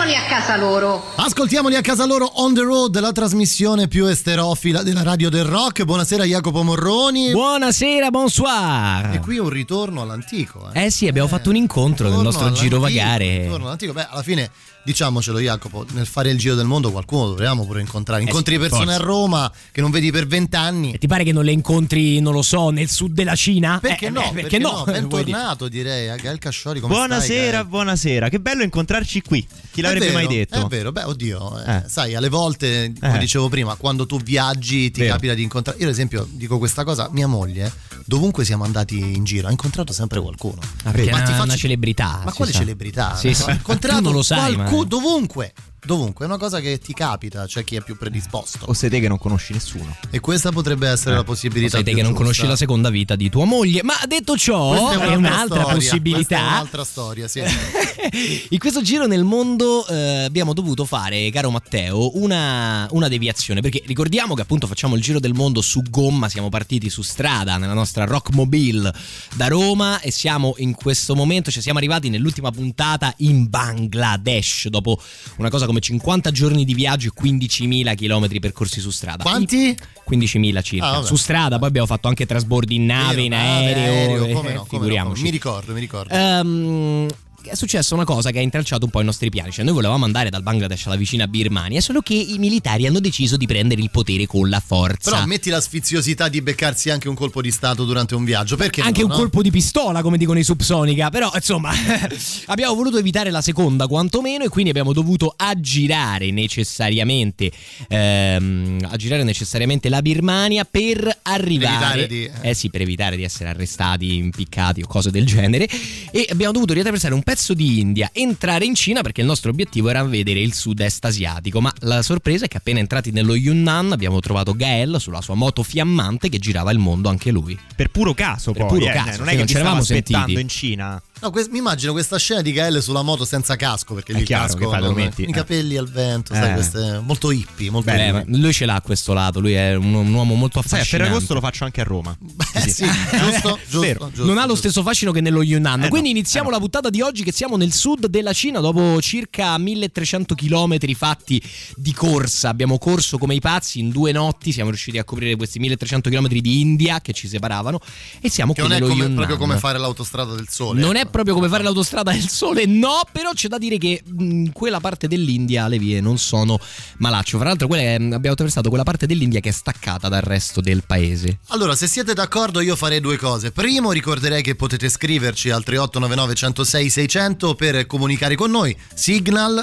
ascoltamoli a casa loro. Ascoltiamoli a casa loro on the road, la trasmissione più esterofila della radio del rock. Buonasera Jacopo Morroni. Buonasera, bonsoir. E qui un ritorno all'antico. Eh, eh sì, abbiamo fatto un incontro nel nostro girovagare. Ritorno all'antico. Beh, alla fine diciamocelo Jacopo, nel fare il giro del mondo qualcuno dovevamo pure incontrare. Incontri eh sì, persone forza. a Roma che non vedi per vent'anni. E ti pare che non le incontri, non lo so, nel sud della Cina? Perché Eh, no? eh, perché, no? Bentornato direi a Gael Casciori. Come Buonasera, stai, buonasera. Che bello incontrarci qui. Chi l'avrebbe vero, mai detto? È vero, beh, oddio, eh, Eh. sai, alle volte, come Eh. dicevo prima, quando tu viaggi ti Vero. capita di incontrare. Io, ad esempio, dico questa cosa: mia moglie, dovunque siamo andati in giro, ha incontrato sempre qualcuno. Ah, perché Ma è ti una, faccio- una celebrità. Ma quale sa. celebrità? Sì, sì. Ha incontrato Tu non lo sai, qualcuno ma- dovunque. Dovunque, è una cosa che ti capita, c'è chi è più predisposto. O sei te che non conosci nessuno. E questa potrebbe essere la Lo possibilità. sai te più che non giusta. conosci la seconda vita di tua moglie. Ma detto ciò, Questa è un'altra storia, possibilità. È un'altra storia, sì. In questo giro nel mondo eh, abbiamo dovuto fare, caro Matteo, una, una deviazione. Perché ricordiamo che appunto facciamo il giro del mondo su gomma, siamo partiti su strada nella nostra Rockmobile da Roma e siamo in questo momento, cioè siamo arrivati nell'ultima puntata in Bangladesh dopo una cosa come 50 giorni di viaggio e 15.000 km percorsi su strada. Quanti? 15.000 circa. Ah, su strada, poi abbiamo fatto anche trasbordi in nave, Vero, in nave, aereo, eh, come no, come no, figuriamoci. Mi ricordo, mi ricordo. Ehm, è successa una cosa che ha intralciato un po' i nostri piani. Cioè, noi volevamo andare dal Bangladesh alla vicina Birmania, solo che i militari hanno deciso di prendere il potere con la forza. Però metti la sfiziosità di beccarsi anche un colpo di stato durante un viaggio. Perché anche no, un no? colpo di pistola, come dicono i Subsonica. Però, insomma, abbiamo voluto evitare la seconda, quantomeno, e quindi abbiamo dovuto aggirare necessariamente. ehm, aggirare necessariamente la Birmania per arrivare. di- eh sì, per evitare di essere arrestati, impiccati o cose del genere. E abbiamo dovuto riattraversare un pezzo di India, entrare in Cina perché il nostro obiettivo era vedere il sud-est asiatico. Ma la sorpresa è che appena entrati nello Yunnan abbiamo trovato Gael sulla sua moto fiammante che girava il mondo anche lui. Per puro caso, Per poi. puro eh, caso, non è che non ci eravamo aspettando sentiti. in Cina. No, que- mi immagino questa scena di Gael sulla moto senza casco perché È lì il chiaro, casco che fai, lo non- metti? i capelli al vento, sai, Eh. queste, molto hippie, molto Beh, hippie. lui ce l'ha a questo lato, lui è un, un uomo molto Sai, a. Ferragosto lo faccio anche a Roma. Eh, sì, giusto, giusto, Vero. giusto, non ha lo giusto. stesso fascino che nello Yunnan. Eh no, Quindi iniziamo eh no. la puntata di oggi che siamo nel sud della Cina dopo circa 1300 km fatti di corsa. Abbiamo corso come i pazzi in due notti, siamo riusciti a coprire questi 1300 km di India che ci separavano e siamo Che qui non è nello come- Yunnan. proprio come fare l'autostrada del sole. Non è ecco. Proprio come fare l'autostrada del sole, no, però c'è da dire che in quella parte dell'India le vie non sono malaccio. Fra l'altro, quella è- abbiamo attraversato quella parte dell'India che è staccata dal resto del paese. Allora, se siete d'accordo, io farei due cose. Primo, ricorderei che potete scriverci al 3899 106 600 per comunicare con noi. Signal,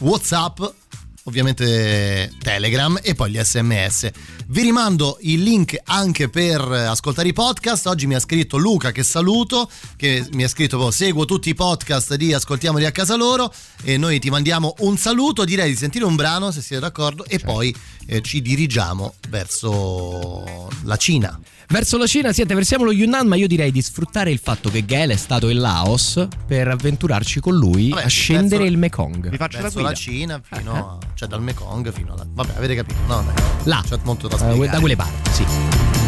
WhatsApp, ovviamente Telegram e poi gli sms. Vi rimando il link anche per ascoltare i podcast. Oggi mi ha scritto Luca, che saluto, che mi ha scritto "Oh, seguo tutti i podcast di Ascoltiamoli a casa loro e noi ti mandiamo un saluto. Direi di sentire un brano, se siete d'accordo, e poi eh, ci dirigiamo verso la Cina. Verso la Cina, sì, attraversiamo lo Yunnan, ma io direi di sfruttare il fatto che Gael è stato in Laos per avventurarci con lui Vabbè, a scendere verso- il Mekong. Vi faccio la verso guida. la Cina fino a, cioè dal Mekong fino alla vabbè avete capito no dai, Là, c'è molto da eh, spiegare da quelle parti, sì.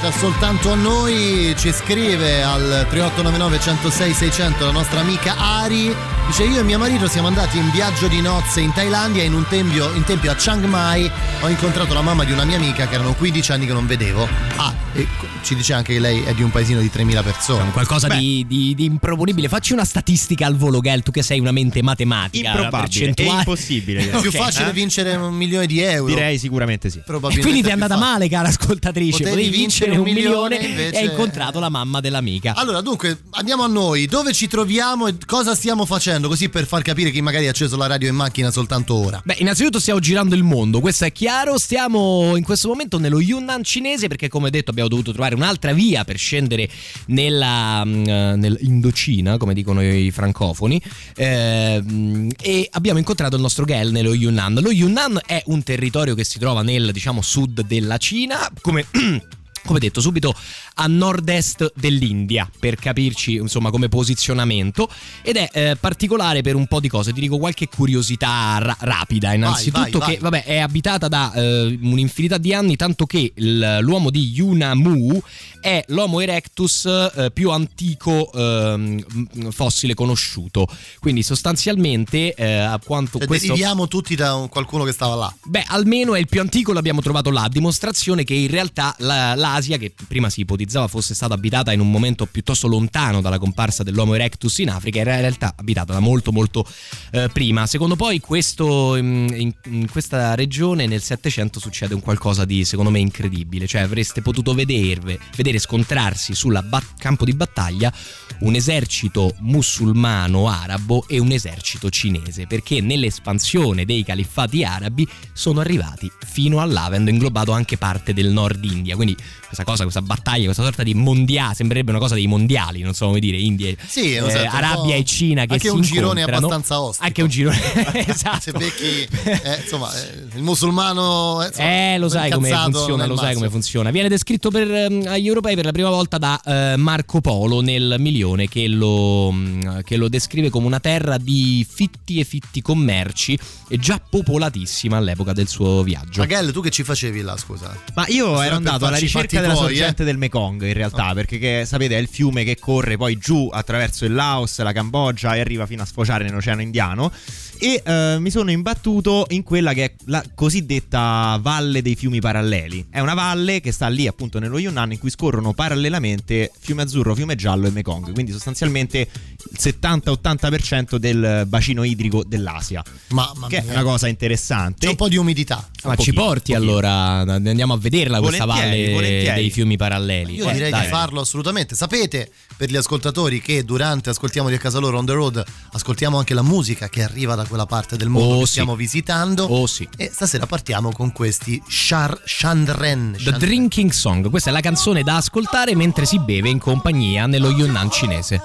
Capita soltanto a noi, ci scrive al 3899 106 600 la nostra amica Ari, dice io e mio marito siamo andati in viaggio di nozze in Thailandia in un tempio, in tempio a Chiang Mai, ho incontrato la mamma di una mia amica che erano 15 anni che non vedevo. Ah, e ci dice anche che lei è di un paesino di 3000 persone. Qualcosa di, di- di improponibile. Facci una statistica al volo, Gel, tu che sei una mente matematica. Improbabile, è impossibile. È più Ok, facile eh? vincere un milione di euro. Direi sicuramente sì. E Probabilmente quindi ti è andata male, cara ascoltatrice. Potevi Potevi vincere un milione, invece- e hai incontrato la mamma dell'amica. Allora, dunque, andiamo a noi. Dove ci troviamo e cosa stiamo facendo? Così per far capire chi magari ha acceso la radio in macchina soltanto ora. Beh, innanzitutto stiamo girando il mondo, questo è chiaro. Stiamo in questo momento nello Yunnan cinese perché, come detto, abbiamo dovuto trovare un'altra via per scendere nella mm, eh, nell'Indocina, come dicono i francofoni. Ehm, e abbiamo incontrato il nostro Gel nello Yunnan. Lo Yunnan è un territorio che si trova nel, diciamo, sud della Cina, come. Come detto, subito a nord-est dell'India, per capirci insomma come posizionamento, ed è eh, particolare per un po' di cose. Ti dico qualche curiosità ra- rapida. Innanzitutto, vai, vai. che vabbè, è abitata da eh, un'infinità di anni, tanto che l'uomo di Yunamu è l'Homo erectus eh, più antico ehm, fossile conosciuto. Quindi, sostanzialmente, eh, a quanto Cioè, questo. deriviamo tutti da un- qualcuno che stava là. Beh, almeno è il più antico, l'abbiamo trovato là, a dimostrazione che in realtà la- l'Asia, che prima si ipotizzava fosse stata abitata in un momento piuttosto lontano dalla comparsa dell'Homo erectus in Africa, era in realtà abitata da molto molto eh, prima. Secondo poi questo, in, in- questa regione nel Settecento succede un qualcosa di secondo me incredibile, cioè avreste potuto vederve, vedere scontrarsi sul campo di battaglia un esercito musulmano arabo e un esercito cinese, perché nell'espansione dei califfati arabi sono arrivati fino a là, avendo inglobato anche parte del nord India. Quindi questa cosa, questa battaglia, questa sorta di mondiale, sembrerebbe una cosa dei mondiali, non so come dire, India, Sì, eh, un Arabia e Cina che anche si un girone abbastanza ostico. Anche un girone, esatto. Se becchi, eh, insomma, eh, il musulmano. eh, insomma, Eh, lo sai come funziona, lo sai come funziona. Viene descritto per, ehm, agli europei per la prima volta da eh, Marco Polo nel milione che lo, mh, che lo descrive come una terra di fitti e fitti commerci e già popolatissima all'epoca del suo viaggio. Magel, tu che ci facevi là, scusa? Ma io ero andato alla ricerca fatti della tuoi, sorgente eh? del Mekong in realtà, perché che, sapete è il fiume che corre poi giù attraverso il Laos, la Cambogia e arriva fino a sfociare nell'Oceano Indiano. E eh, mi sono imbattuto in quella che è la cosiddetta Valle dei Fiumi Paralleli. È una valle che sta lì appunto nello Yunnan in cui scorrono parallelamente Fiume Azzurro, Fiume Giallo e Mekong. Quindi sostanzialmente il 70-80% del bacino idrico dell'Asia. Mamma Che è mia. una cosa interessante. C'è un po' di umidità. Ma un ci pochino, porti pochino. allora, andiamo a vederla questa Volentieri, valle volentieri. dei fiumi paralleli. Io Eh, direi dai. di farlo assolutamente. Sapete, per gli ascoltatori, che durante Ascoltiamo di a casa loro on the road, ascoltiamo anche la musica che arriva da quella parte del mondo Oh, che sì. stiamo visitando. Oh sì. E stasera partiamo con questi Char- Chandren. The Drinking Song, questa è la canzone da ascoltare mentre si beve in compagnia nello Yunnan cinese.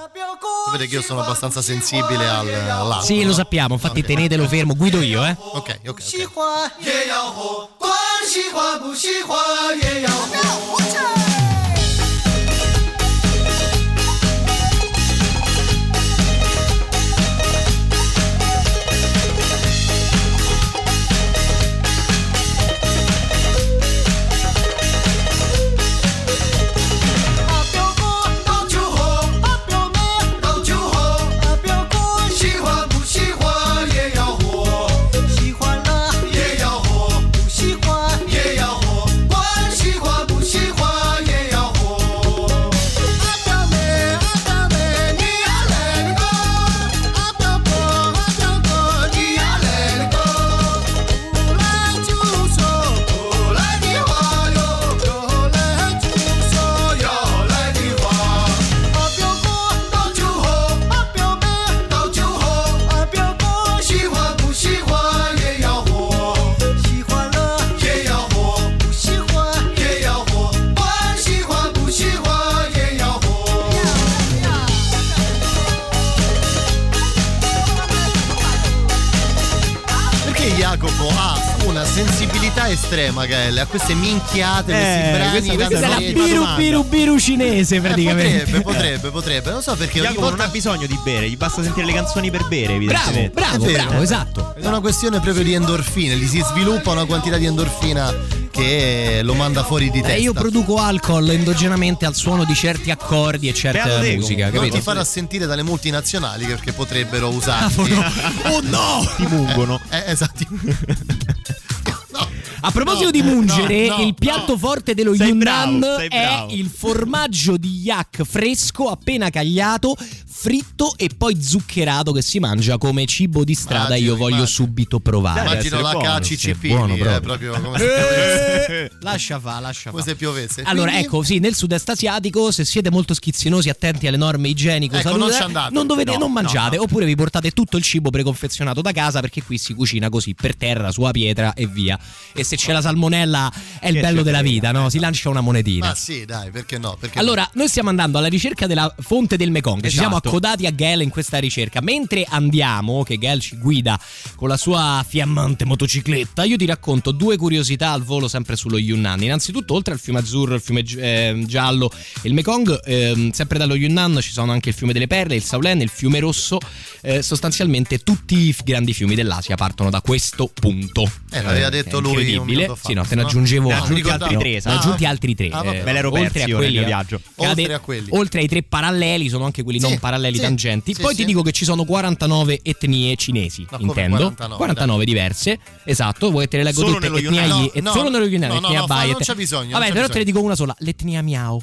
Sapete che io sono abbastanza sensibile al, all'alcol. Sì, lo sappiamo, infatti Ok. tenetelo fermo, guido io, eh. Ok, ok, ok. Estrema, Gael, a queste minchiate, Eh, questi brani questa- questa è la biru biru biru cinese Eh, praticamente. potrebbe, potrebbe, potrebbe. Non so perché ogni Jacopo non volta ha bisogno di bere, gli basta sentire le canzoni per bere, Bravo, evidentemente. bravo, bravo, esatto. è una questione proprio di endorfine, gli si sviluppa una quantità di endorfina che lo manda fuori di testa. Eh, io produco alcol endogenamente al suono di certi accordi e certa Beato musica, non capito? ti farà sentire dalle multinazionali perché potrebbero usarti. Oh no! Ti mungono. Eh, esatto. A proposito No, di mungere, no, no, il piatto no. forte dello Sei Yunnan bravo, è bravo. il formaggio di yak fresco appena cagliato, fritto e poi zuccherato che si mangia come cibo di strada. Immagino, Io voglio immagino. subito provare. Immagino la KCCP, buono proprio. eh, proprio come se piovesse. Lascia fa, lascia Come fa. se piovesse. Allora, Quindi- ecco, sì, nel sud-est asiatico, se siete molto schizzinosi, attenti alle norme igienico Ecco, salute, non non dovete, No, non no, mangiate, no. oppure vi portate tutto il cibo preconfezionato da casa perché qui si cucina così per terra, sulla pietra e via. E se c'è la salmonella è il bello della vita, no? Si lancia una monetina. Ma sì, dai, perché no? Perché Allora, noi stiamo andando alla ricerca della fonte del Mekong. Ci siamo Esatto. accodati a Gael in questa ricerca. Mentre andiamo, che Gael ci guida con la sua fiammante motocicletta, io ti racconto due curiosità al volo sempre sullo Yunnan. Innanzitutto, oltre al fiume azzurro, il fiume eh, giallo e il Mekong, ehm, sempre dallo Yunnan ci sono anche il fiume delle perle, il Saulen, il fiume rosso. Eh, sostanzialmente tutti i grandi fiumi dell'Asia partono da questo punto. Eh, l'aveva È detto lui fa, Sì, no, te ne no? aggiungevo altri. aggiunti altri No, tre, ne ho aggiunti altri tre. Ah, vabbè. eh, Me l'ero oltre a quelli viaggio. Oltre a quelli. oltre ai tre paralleli sono anche quelli Sì, non paralleli sì, tangenti. sì, Poi ti dico che ci sono 49 etnie cinesi, come intendo. 49, 49, diverse. Esatto, vuoi te le leggo Solo tutte? Etnia? Yi, No, no, solo nello Yunnan, no, no, etnia no, Bai, non c'è bisogno, Vabbè, però te ne dico una sola, l'etnia Miao.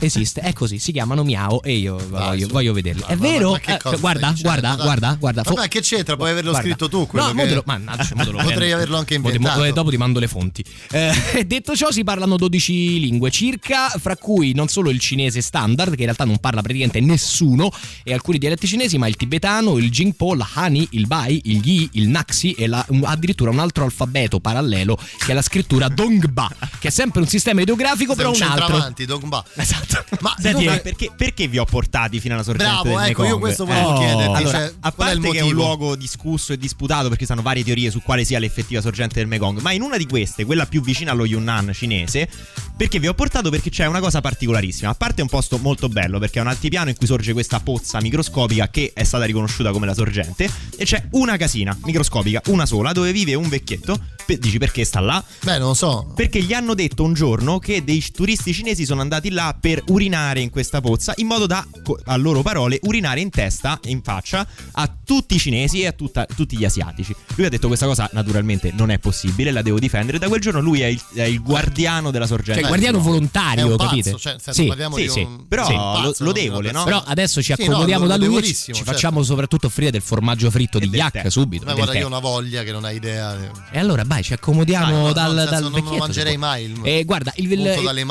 Esiste, è così, si chiamano Miao e io voglio, su. voglio vederli. Ma- È ma- vero? ma che Eh, guarda, guarda, guarda, guarda. Vabbè, che c'entra? Puoi averlo Guarda. scritto tu quello no, che- lo- mannaggia, lo Potrei averlo anche te- mo- inventato. dopo ti mando le fonti. Eh, detto ciò, si parlano 12 lingue circa, fra cui non solo il cinese standard, che in realtà non parla praticamente nessuno, e alcuni dialetti cinesi, ma il tibetano, il Jingpo, il Hani, il Bai, il Yi, il Naxi e la- addirittura un altro alfabeto parallelo che è la scrittura Dongba, che è sempre un sistema ideografico, Sei però un un altro. centravanti, Dogba. Esatto. Ma Senti, tu- ma perché, perché vi ho portati fino alla sorgente Bravo, del ecco, Mekong? io questo volevo Oh. chiederti. Allora, cioè, a parte che è un luogo discusso e disputato perché ci sono varie teorie su quale sia l'effettiva sorgente del Mekong, ma in una di queste, quella più vicina allo Yunnan cinese, perché vi ho portato perché c'è una cosa particolarissima. A parte è un posto molto bello perché è un altipiano in cui sorge questa pozza microscopica che è stata riconosciuta come la sorgente e c'è una casina microscopica, una sola, dove vive un vecchietto. Pe- dici perché sta là? Beh, non lo so. Perché gli hanno detto un giorno che dei turisti cinesi sono andati là per urinare in questa pozza in modo da, a loro parole, urinare in testa e in faccia a tutti i cinesi e a tutta- tutti gli asiatici. Lui ha detto questa cosa naturalmente non è possibile, la devo difendere. Da quel giorno lui è il, è il guardiano della sorgente. Cioè, guardiano no. volontario, È un pazzo, capite? cioè, senso, sì, parliamo sì, di sì. un- Però Sì. pazzo, lodevole, no? Però adesso ci Sì, no, accomodiamo da lui e ci, certo. facciamo soprattutto offrire del formaggio fritto di E del yak subito. Ma guarda, io ho una voglia che non hai idea. E allora, vai, ci accomodiamo Dai, no, no, dal, senso, dal non lo mangerei mai il- Eh, guarda, il, il, punto il- dalle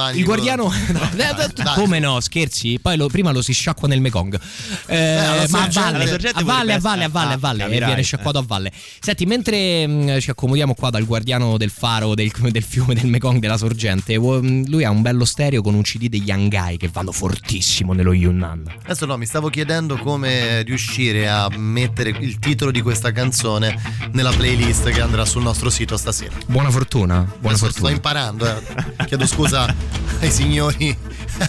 guardiano. Dai. Come no, scherzi? Poi lo- prima lo si sciacqua nel Mekong. Eh, alla ma a sorgente- valle, a valle, a potrebbe valle, a valle, a ah, valle. E viene sciacquato a valle. Senti, mentre mh, ci accomodiamo qua dal guardiano del faro del, del fiume del Mekong della sorgente, mh, lui ha un bello stereo con un CD degli Yangai che vanno fortissimo nello Yunnan. Adesso no, mi stavo chiedendo come riuscire a mettere il titolo di questa canzone nella playlist che andrà sul nostro sito stasera. Buona fortuna, buona Adesso fortuna. sto imparando, eh. chiedo scusa ai signori,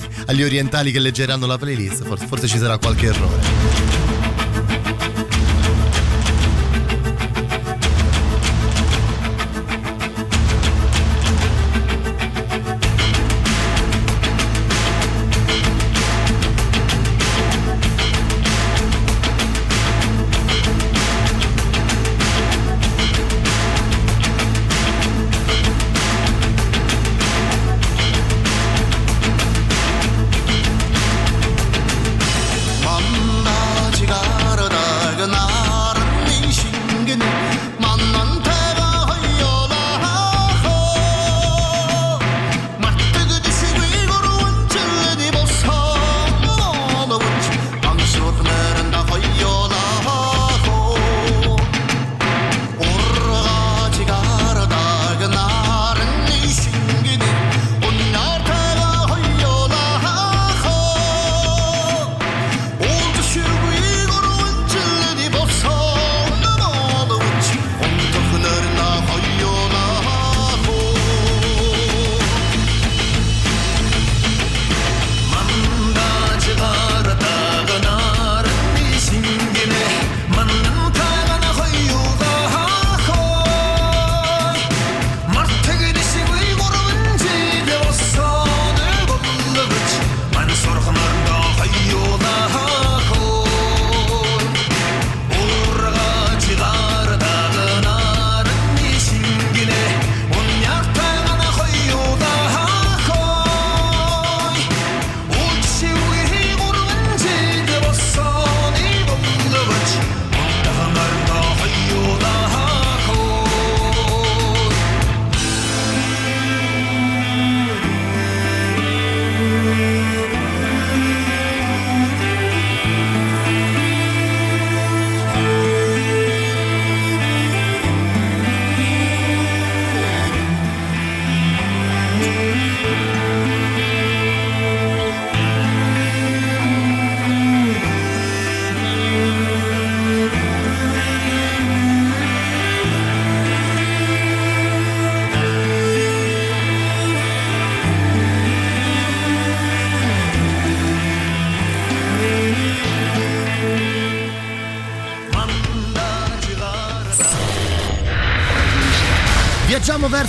agli orientali che leggeranno la playlist, forse, forse ci sarà qualche errore.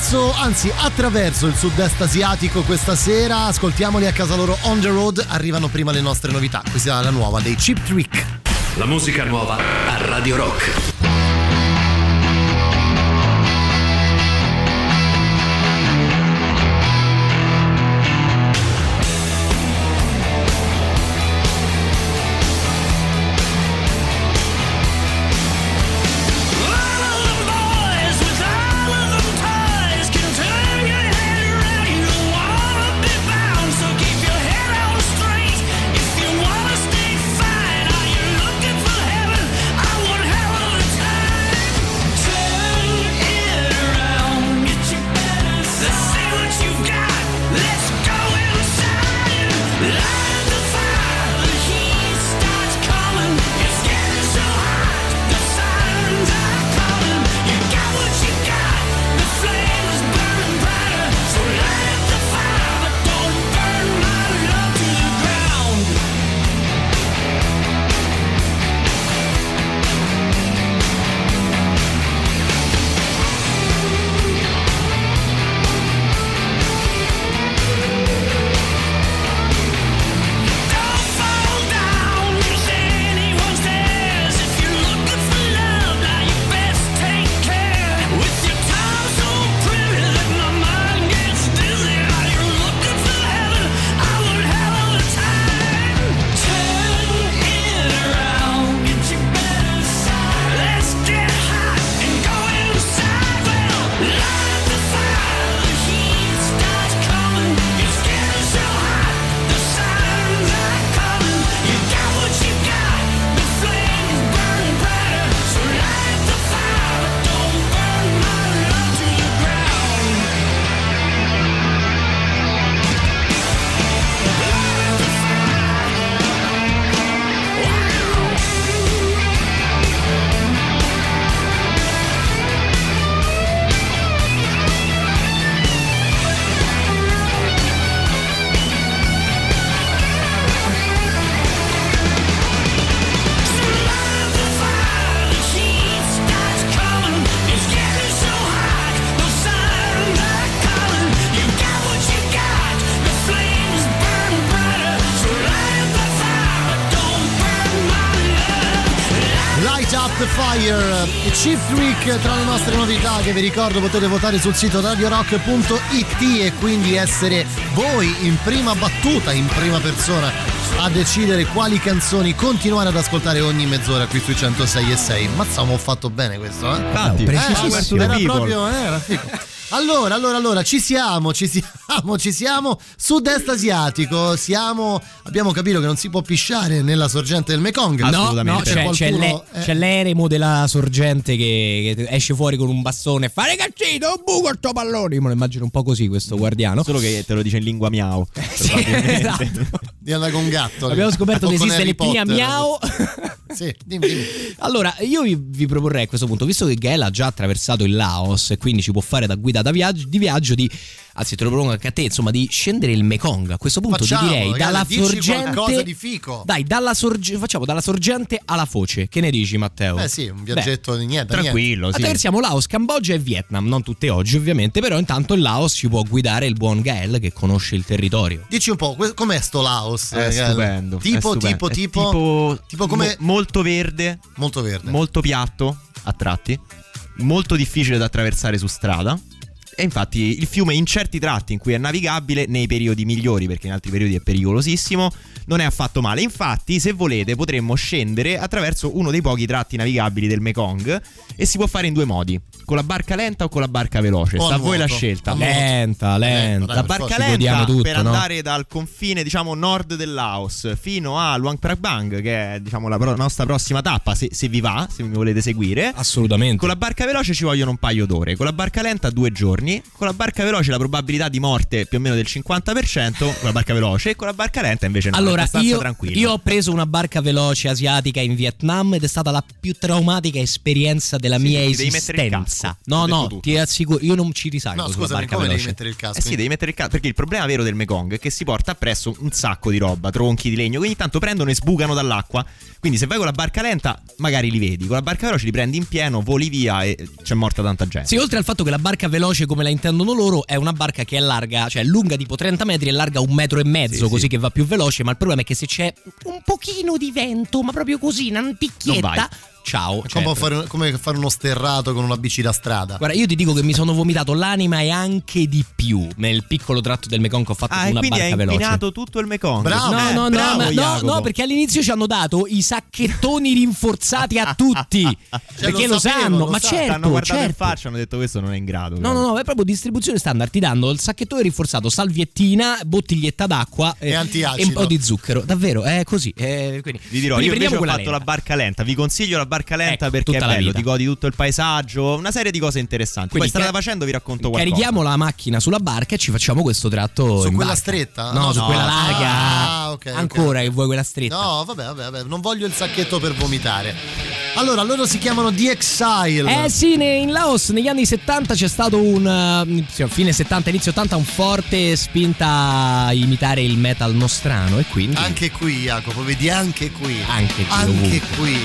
Verso, anzi attraverso il sud-est asiatico questa sera, ascoltiamoli a casa loro on the road, arrivano prima le nostre novità, questa è la nuova dei Chip Trick. La musica nuova a Radio Rock. Chief Trick tra le nostre novità che vi ricordo potete votare sul sito radiorock.it e quindi essere voi in prima battuta, in prima persona a decidere quali canzoni continuare ad ascoltare ogni mezz'ora qui sui 106 e 6. Mazza, ho fatto bene questo, eh? Infatti, Eh, the era people. proprio, eh, era figo. Allora, allora, allora, ci siamo, ci siamo, ci siamo. Sud-est asiatico, siamo. Abbiamo capito che non si può pisciare nella sorgente del Mekong. No, no, Assolutamente. c'è, c'è l'e- eh. c'è l'eremo della sorgente che, che esce fuori con un bastone e fa ragazzino, un buco al tuo pallone. Io me lo immagino un po' così questo guardiano. Solo che te lo dice in lingua miau. Sì, esatto. Di andare con gatto. Abbiamo scoperto che esiste Potter. miau. Sì, dimmi, dimmi. Allora, io vi, vi proporrei a questo punto, visto che Gael ha già attraversato il Laos e quindi ci può fare da guida da viaggio, di viaggio, di, anzi te lo propongo anche a te, insomma, di scendere il Mekong. A questo punto Facciamo, ti direi Gael, dalla sorgente. qualcosa di fico. Dai, dalla sorge- facciamo dalla sorgente alla foce. Che ne dici, Matteo? Eh sì, un viaggetto di niente. Tranquillo, sì. Attraversiamo Laos, Cambogia e Vietnam, non tutte oggi ovviamente, però intanto il Laos ci può guidare il buon Gael che conosce il territorio. niente. Dici un po', com'è sto Laos? È Gael? stupendo. Tipo, è stupendo. tipo, tipo, tipo, tipo come- mo- molto verde, Molto verde. molto piatto a tratti, molto difficile da attraversare su strada. E infatti il fiume in certi tratti in cui è navigabile, nei periodi migliori, perché in altri periodi è pericolosissimo, non è affatto male. Infatti, se volete, potremmo scendere attraverso uno dei pochi tratti navigabili del Mekong e si può fare in due modi: con la barca lenta o con la barca veloce. Sta a voi la scelta. Lenta, lenta. dai, La barca lenta tutto, per no? andare dal confine, diciamo, nord del Laos fino a Luang Prabang, che è, diciamo, la pro- nostra prossima tappa, se, se vi va, se mi volete seguire. Assolutamente. Con la barca veloce ci vogliono un paio d'ore, con la barca lenta due giorni, con la barca veloce la probabilità di morte è più o meno del 50%, con la barca veloce e con la barca lenta invece no, è Allora, abbastanza io, tranquillo. io ho preso una barca veloce asiatica in Vietnam ed è stata la più traumatica esperienza della Sì, mia ti devi mettere il esistenza. casco, No, no, tutto. ti assicuro, io non ci risalgo No, barca come devi veloce. mettere il casco? Eh sì, devi mettere il casco perché il problema vero del Mekong è che si porta appresso un sacco di roba, tronchi di legno, quindi tanto prendono e sbucano dall'acqua. Quindi se vai con la barca lenta, magari li vedi, con la barca veloce li prendi in pieno, voli via e c'è morta tanta gente. Sì, oltre al fatto che la barca veloce, come la intendono loro, è una barca che è larga, cioè lunga tipo 30 metri e larga un metro e mezzo, Sì, così sì. che va più veloce. Ma il problema è che se c'è un pochino di vento, ma proprio così, una Non picchietta, vai. Ciao. È cioè, come, fare, come fare uno sterrato con una bici da strada. Guarda, io ti dico che mi sono vomitato l'anima e anche di più nel piccolo tratto del Mekong che ho fatto Ah, e una quindi barca hai veloce. inquinato tutto il Mekong. Bravo. No, Eh, no, no, bravo, ma- no, Jacopo. no, perché all'inizio ci hanno dato i sacchettoni rinforzati a tutti. perché lo lo, sapevo, sanno, lo ma sa- certo, T'hanno guardato in certo. faccia e hanno detto questo non è in grado. No, no, no, è proprio distribuzione standard. Ti danno il sacchettone rinforzato, salviettina, bottiglietta d'acqua E antiacido. e un po' di zucchero. Davvero, è così. eh, quindi, Vi dirò, quindi io invece ho fatto lenta. la barca lenta. Vi consiglio la barca lenta Ecco, perché è bello, ti godi tutto il paesaggio, una serie di cose interessanti. Quindi Poi strada facendo vi racconto qualcosa. Carichiamo la macchina sulla barca e ci facciamo questo tratto. Su quella barca. stretta? No, No, su no. quella larga. Ah, ok, ok. Ancora che vuoi quella stretta. No, vabbè, vabbè, vabbè, non voglio il sacchetto per vomitare. Allora, loro si chiamano The Exile. Eh sì, in Laos negli anni 70 c'è stato un eh, sì, fine 70, inizio 80 un forte spinta a imitare il metal nostrano e quindi Anche qui, Jacopo, vedi, anche qui. Anche qui, Anche ovunque. qui.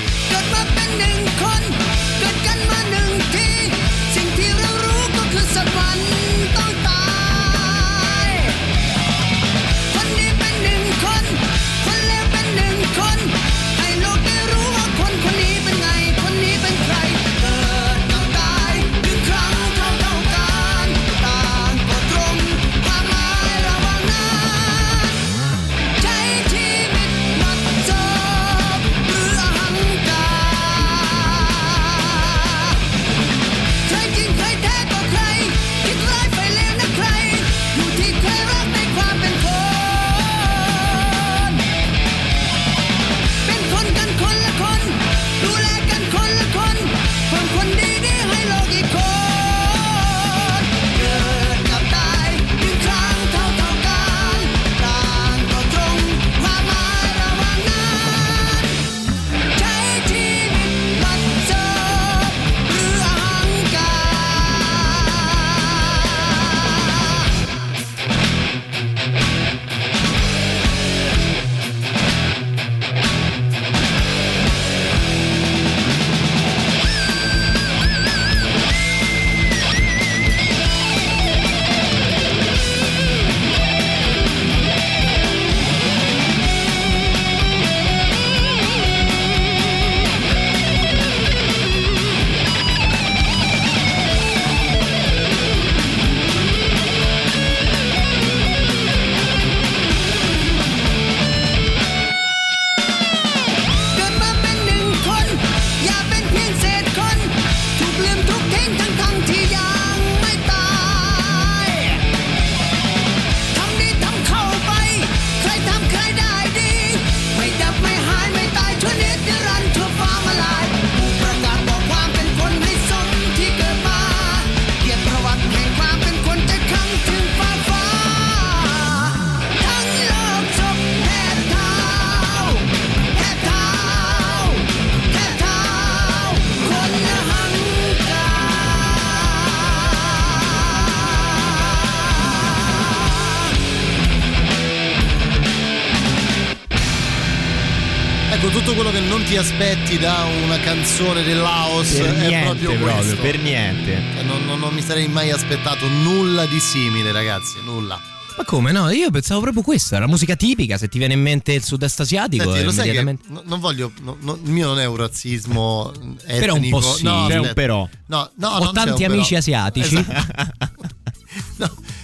Ti aspetti da una canzone del Laos Per è niente proprio proprio, questo. per niente. Cioè, non, non- non mi sarei mai aspettato nulla di simile, ragazzi, nulla. Ma come no? Io pensavo proprio questa, la musica tipica, se ti viene in mente il sud-est asiatico, Senti, immediatamente... no- non voglio, no- no- il mio non è un razzismo etnico. Però un po' sì. No, C'è un però. No, no, Ho non c'è tanti un però. amici asiatici. Esatto.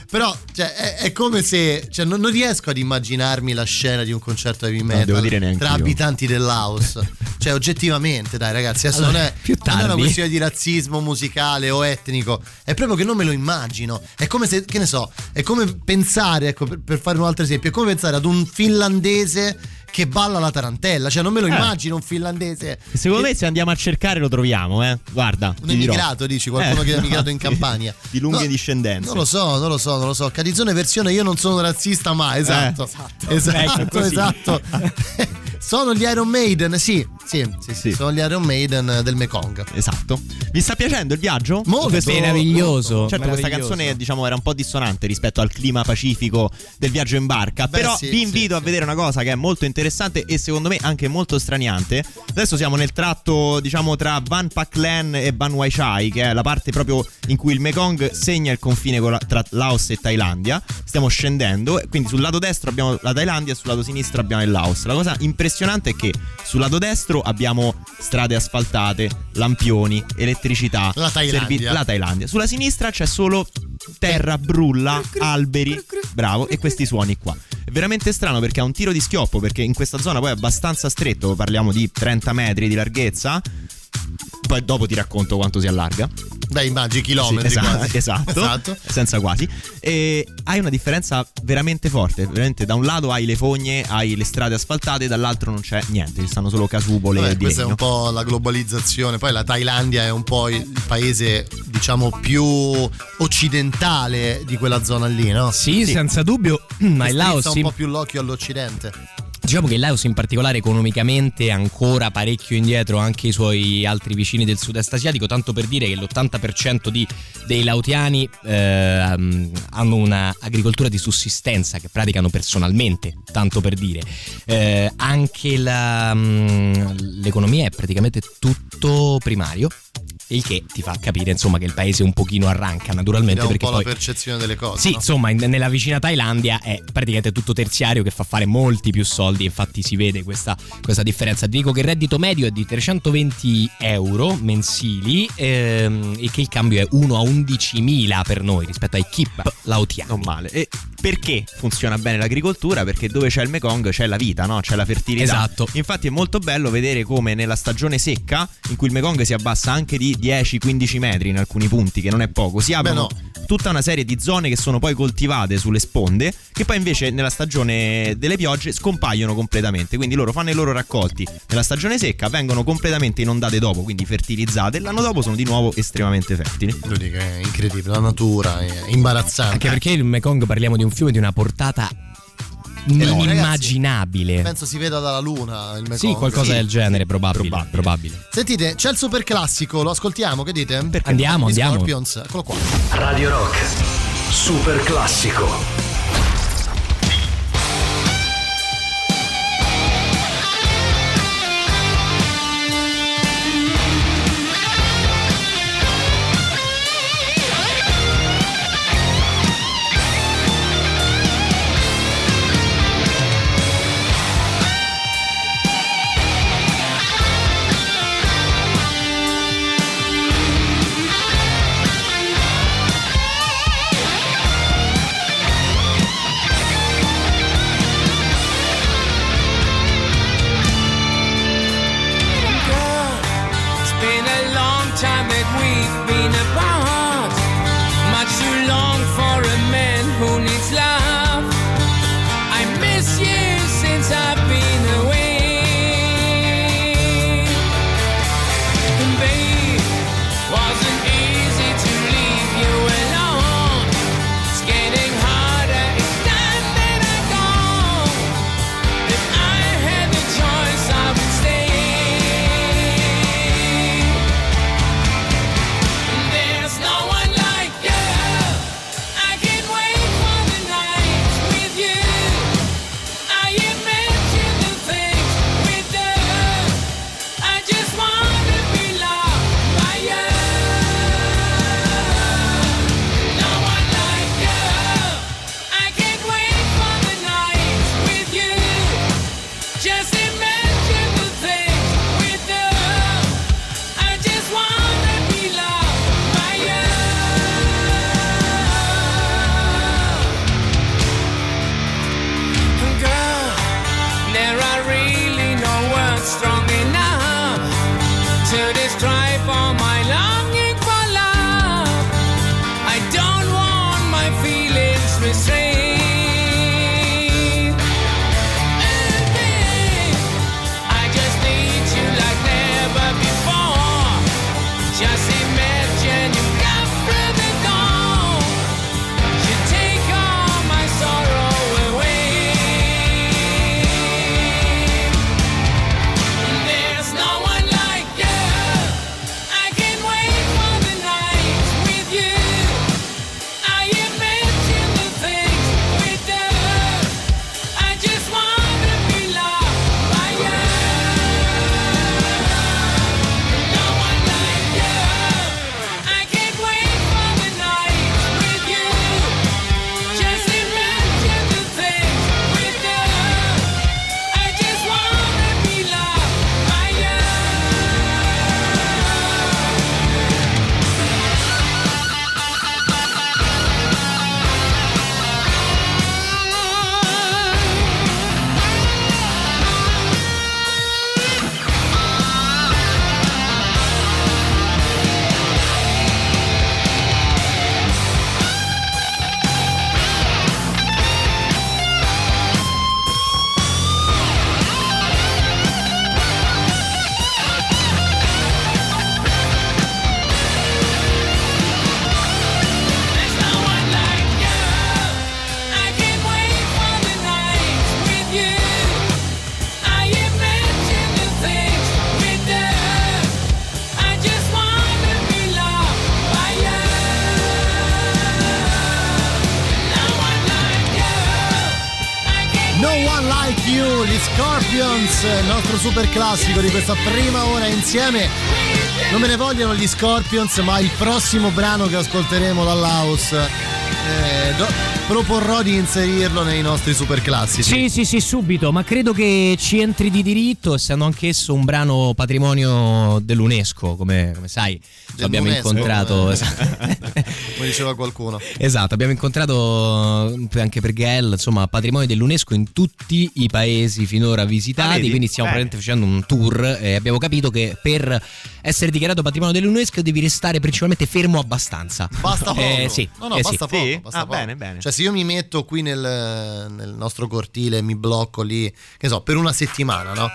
No, però cioè, è, è come se cioè, non, non riesco ad immaginarmi la scena di un concerto heavy metal neanche tra io. abitanti del Laos. cioè, oggettivamente, dai, ragazzi, adesso Allora, non, è, non è una questione di razzismo musicale o etnico, è proprio che non me lo immagino. È come se, che ne so, è come pensare, ecco, per, per fare un altro esempio, è come pensare ad un finlandese che balla la tarantella, cioè non me lo Eh. immagino un finlandese. Secondo che- me se andiamo a cercare lo troviamo, eh. Guarda. un ti dirò. emigrato, dici, qualcuno Eh, che è no, emigrato in. Campania. Di lunghe No, discendenze. Non lo so, non lo so, non lo so. Cadizzone versione io non sono razzista mai, esatto. Eh, esatto, Ecco, così. esatto. sono gli Iron Maiden, sì, sì, sì, sì, Sì. sono gli Iron Maiden del Mekong. Esatto. Vi sta piacendo il viaggio? Molto. Questo- Meraviglioso. Certo, questa meraviglioso. canzone diciamo era un po' dissonante rispetto al clima pacifico del viaggio in barca. Beh, però sì, vi invito sì, a sì. vedere una cosa che è molto interessante e secondo me anche molto straniante. Adesso siamo nel tratto, diciamo, tra Van Paklen e Ban Wai Chai, che è la parte proprio in cui il Mekong segna il confine con la- tra Laos e Thailandia. Stiamo scendendo, e quindi sul lato destro abbiamo la Thailandia e sul lato sinistro abbiamo il Laos. La cosa impressionante è che sul lato destro abbiamo strade asfaltate, lampioni, elettricità, La Thailandia. la Thailandia. Sulla sinistra c'è solo terra, brulla, alberi, bravo, e questi suoni qua. È veramente strano perché ha un tiro di schioppo, perché in questa zona poi è abbastanza stretto, parliamo di 30 metri di larghezza. Poi dopo ti racconto quanto si allarga. Dai, immagini chilometri Sì, esatto, quasi. esatto, Esatto. senza quasi. E hai una differenza veramente forte. Veramente, da un lato hai le fogne, hai le strade asfaltate, dall'altro non c'è niente, ci stanno solo casupole Vabbè, di questa è un po' la globalizzazione. Poi la Thailandia è un po' il paese, diciamo, più occidentale di quella zona lì, no? Sì, senza dubbio, ma il Laos un po' più l'occhio all'occidente. Diciamo che Laos in particolare economicamente è ancora parecchio indietro anche i suoi altri vicini del sud-est asiatico, tanto per dire che l'80% di- dei laotiani ehm, hanno un'agricoltura di sussistenza che praticano personalmente, tanto per dire. Eh, anche la, mm, l'economia è praticamente tutto primario. Il che ti fa capire insomma che il paese un pochino arranca naturalmente È un perché po' poi la percezione delle cose. sì, no? insomma, in- nella vicina Thailandia è praticamente tutto terziario che fa fare molti più soldi, infatti si vede questa, questa differenza. Ti dico che il reddito medio è di 320 euro mensili ehm, e che il cambio è 1 a 11.000 per noi rispetto ai kip laotiani. Non male. E perché funziona bene l'agricoltura? Perché dove c'è il Mekong c'è la vita, no? C'è la fertilità. Esatto. Infatti è molto bello vedere come nella stagione secca, in cui il Mekong si abbassa anche di 10-15 metri in alcuni punti, che non è poco, si aprono tutta una serie di zone che sono poi coltivate sulle sponde, che poi invece nella stagione delle piogge scompaiono completamente. Quindi loro fanno i loro raccolti nella stagione secca, vengono completamente inondate dopo, quindi fertilizzate, e l'anno dopo sono di nuovo estremamente fertili. Vedi che è incredibile, la natura è imbarazzante. Anche perché il Mekong parliamo di un fiume di una portata inimmaginabile. Penso si veda dalla luna il Mekong. Sì, qualcosa del genere, probabile. probabile. Sentite, c'è il super classico, lo ascoltiamo, che dite? Andiamo, Gli andiamo. Scorpions, eccolo qua. Radio Rock. Super classico. Di questa prima ora insieme. Non me ne vogliono gli Scorpions, ma il prossimo brano che ascolteremo dall'house eh, do- proporrò di inserirlo nei nostri super classici. Sì, sì, sì, subito, ma credo che ci entri di diritto, essendo anch'esso un brano patrimonio dell'UNESCO, come, come sai, abbiamo Dell'UNESCO, incontrato. eh. Come diceva qualcuno. Esatto, abbiamo incontrato eh, anche per Gell, insomma, patrimonio dell'UNESCO in tutti i paesi finora visitati, Ah, vedi? quindi stiamo praticamente facendo un tour e abbiamo capito che per essere dichiarato patrimonio dell'UNESCO devi restare principalmente fermo abbastanza. Basta poco. Eh, sì, No, no, eh, basta sì. poco. Sì? basta Ah, poco. bene, bene. Cioè, se io mi metto qui nel, nel nostro cortile, mi blocco lì, che so, per una settimana, no?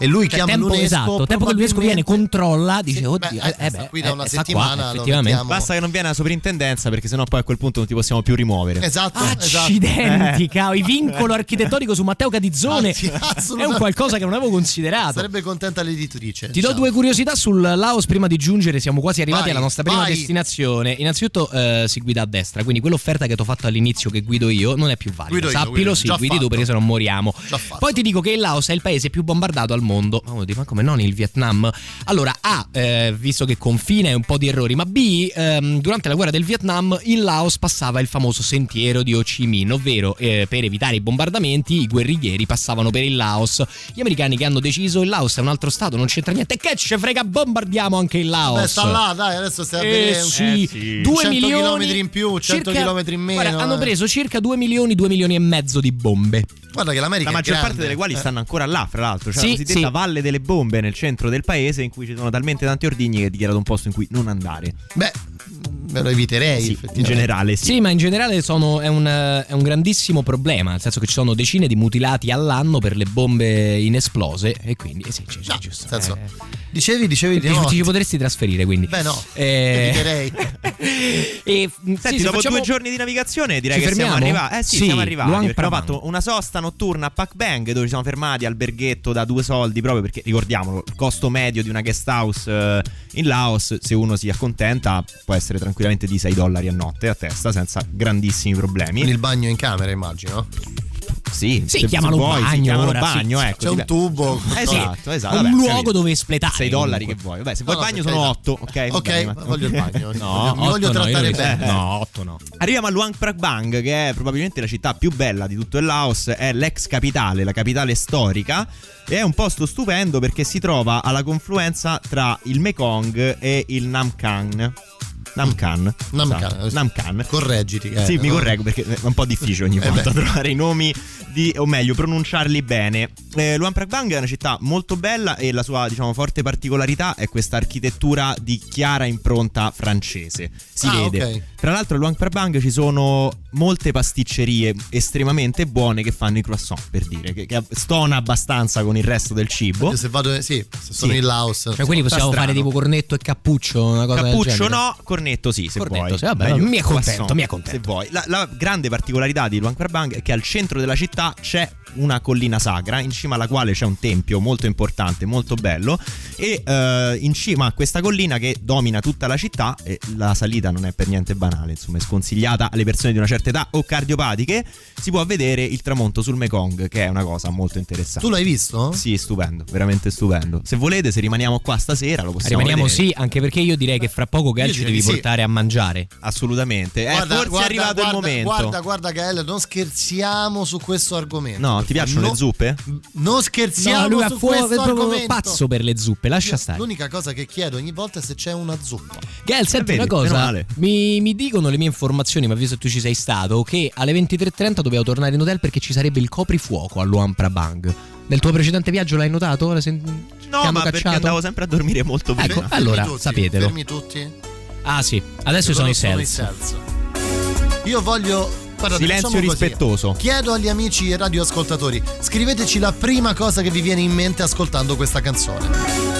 E lui Cioè, chiama tempo l'UNESCO. esatto, tempo che l'UNESCO viene, controlla, dice Sì, oddio, beh, eh, beh, qui da eh, una qua, settimana, lo effettivamente. Basta che non viene la soprintendenza perché sennò poi a quel punto non ti possiamo più rimuovere. Esatto, esatto. Accidenti, Eh. cavolo, il vincolo architettonico su Matteo Catizzone Ah, sì, è un qualcosa che non avevo considerato. Sarebbe contenta l'editrice. Ti do diciamo. due curiosità sul Laos prima di giungere, siamo quasi arrivati Vai, alla nostra prima vai. destinazione. Innanzitutto eh, si guida a destra, quindi quell'offerta che ti ho fatto all'inizio che guido io non è più valida. Guido io, Sappilo, guido io. sì, Già guidi tu perché se no moriamo. Poi ti dico che il Laos è il paese più bombardato al mondo. Ma uno dice, ma come non il Vietnam? Allora, A, eh, visto che confina e un po' di errori, ma B, ehm, durante la guerra del Vietnam in Laos passava il famoso sentiero di Ho Chi Minh, ovvero eh, per evitare i bombardamenti i guerriglieri passavano per il Laos. Gli americani che hanno deciso il Laos è un altro stato, non c'entra niente, che ce frega, bombardiamo anche il Laos. Beh, sta là, dai, adesso stiamo a Eh vedere un- sì, Eh sì. 2 100 milioni chilometri in più, 100 circa- chilometri in meno, guarda, hanno eh. preso circa 2 milioni, 2 milioni e mezzo di bombe. Guarda che l'America La maggior parte delle quali Eh. stanno ancora là, fra l'altro. Cioè Sì, la cosiddetta sì. Valle delle Bombe nel centro del paese in cui ci sono talmente tanti ordigni che è dichiarato un posto in cui non andare. Beh, me lo eviterei. Sì, in generale sì. Sì, ma in generale sono- è, un, è un grandissimo problema, nel senso che ci sono decine di mutilati all'anno per le bombe inesplose e quindi eh sì, sì, sì, No, giusto. nel senso, Eh, dicevi, dicevi di ti, no. ti ci potresti trasferire quindi. Beh, no, Eh, eviterei. e, mm, sì, Senti, se dopo facciamo- due giorni di navigazione direi Ci che siamo fermiamo? arrivati. Eh sì, Sì, siamo arrivati. Abbiamo fatto una sosta notturna a Pac Bang dove ci siamo fermati alberghetto da due soldi proprio perché ricordiamolo, il costo medio di una guest house eh, in Laos, se uno si accontenta, può essere tranquillamente di 6 dollari a notte a testa senza grandissimi problemi. Con il bagno in camera, immagino. Sì, Sì, se vuoi, bagno chiamalo ora, bagno, sì. ecco. C'è un tubo. Esatto, esatto. un vabbè, luogo capito. dove espletare. 6 dollari che vuoi. Vabbè, se No, vuoi no, il bagno sono carità. 8, ok? Ok, ma- voglio il bagno. No, mi voglio otto no, trattare non- bene. No, 8 no. Arriviamo a Luang Prabang, che è probabilmente la città più bella di tutto il Laos, è l'ex capitale, la capitale storica. E è un posto stupendo perché si trova alla confluenza tra il Mekong e il Namkang. Namkan. Namkan. Esatto, Namkan. Correggiti. eh, Sì, mi no? correggo perché è un po' difficile ogni Eh volta trovare i nomi di, o meglio, pronunciarli bene. Eh, Luang Prabang è una città molto bella e la sua, diciamo, forte particolarità è questa architettura di chiara impronta francese. Si Ah, vede. ok. Tra l'altro a Luang Prabang ci sono molte pasticcerie estremamente buone che fanno i croissant, per dire, che, che stona abbastanza con il resto del cibo. Se vado, sì, se sono Sì. in Laos. Cioè, quindi possiamo fare tipo cornetto e cappuccio, una cosa del Cappuccio no, cornetto sì, se Cornetto, vuoi. sì, vabbè, Meglio mi è contento, mi è contento. Se vuoi. La, la grande particolarità di Luang Prabang è che al centro della città c'è una collina sacra in cima alla quale c'è un tempio molto importante, molto bello e eh, in cima a questa collina che domina tutta la città e la salita non è per niente banale, insomma è sconsigliata alle persone di una certa età o cardiopatiche, si può vedere il tramonto sul Mekong che è una cosa molto interessante. Tu l'hai visto? Sì, stupendo, veramente stupendo. Se volete, se rimaniamo qua stasera, lo possiamo Rimaniamo vedere. sì, anche perché io direi che fra poco Gael ci devi sì. portare a mangiare. Assolutamente. Eh, forse è arrivato guarda, il momento. Guarda, guarda, Gael, non scherziamo su questo argomento. No, ti piacciono No- le zuppe? Non scherziamo No, lui è fuori, proprio pazzo per le zuppe, lascia Io stare. L'unica cosa che chiedo ogni volta è se c'è una zuppa. Gael, senti vedi, una cosa, mi, mi dicono le mie informazioni, ma visto che tu ci sei stato, che alle 23.30 dobbiamo tornare in hotel perché ci sarebbe il coprifuoco a Luang Prabang. Nel tuo precedente viaggio l'hai notato? No, ma perché cacciato? andavo sempre a dormire molto bene. Ecco, Fermi allora, tutti, sapetelo. Fermi tutti. Ah sì, adesso sono i Loro sales. Io voglio. Guardate, Silenzio facciamo così. rispettoso. Chiedo agli amici radioascoltatori, scriveteci la prima cosa che vi viene in mente ascoltando questa canzone.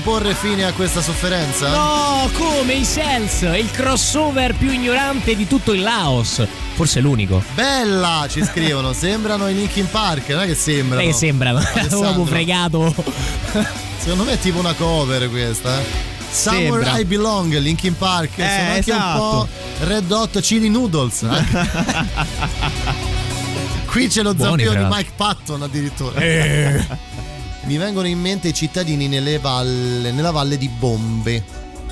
Possiamo porre fine a questa sofferenza? No, come i Cells, il crossover più ignorante di tutto il Laos. Forse l'unico. Bella, ci scrivono. sembrano i Linkin Park, non è che sembrano. Che sembrano. Uomo fregato. Secondo me è tipo una cover questa. eh. Somewhere Sembra. I Belong, Linkin Park. Eh, Sono anche un esatto. po' Red Hot Chili Noodles. eh. Qui c'è lo Buoni, di. Mike Patton addirittura. Eh. Mi vengono in mente i cittadini nelle valle, nella valle di Bombe.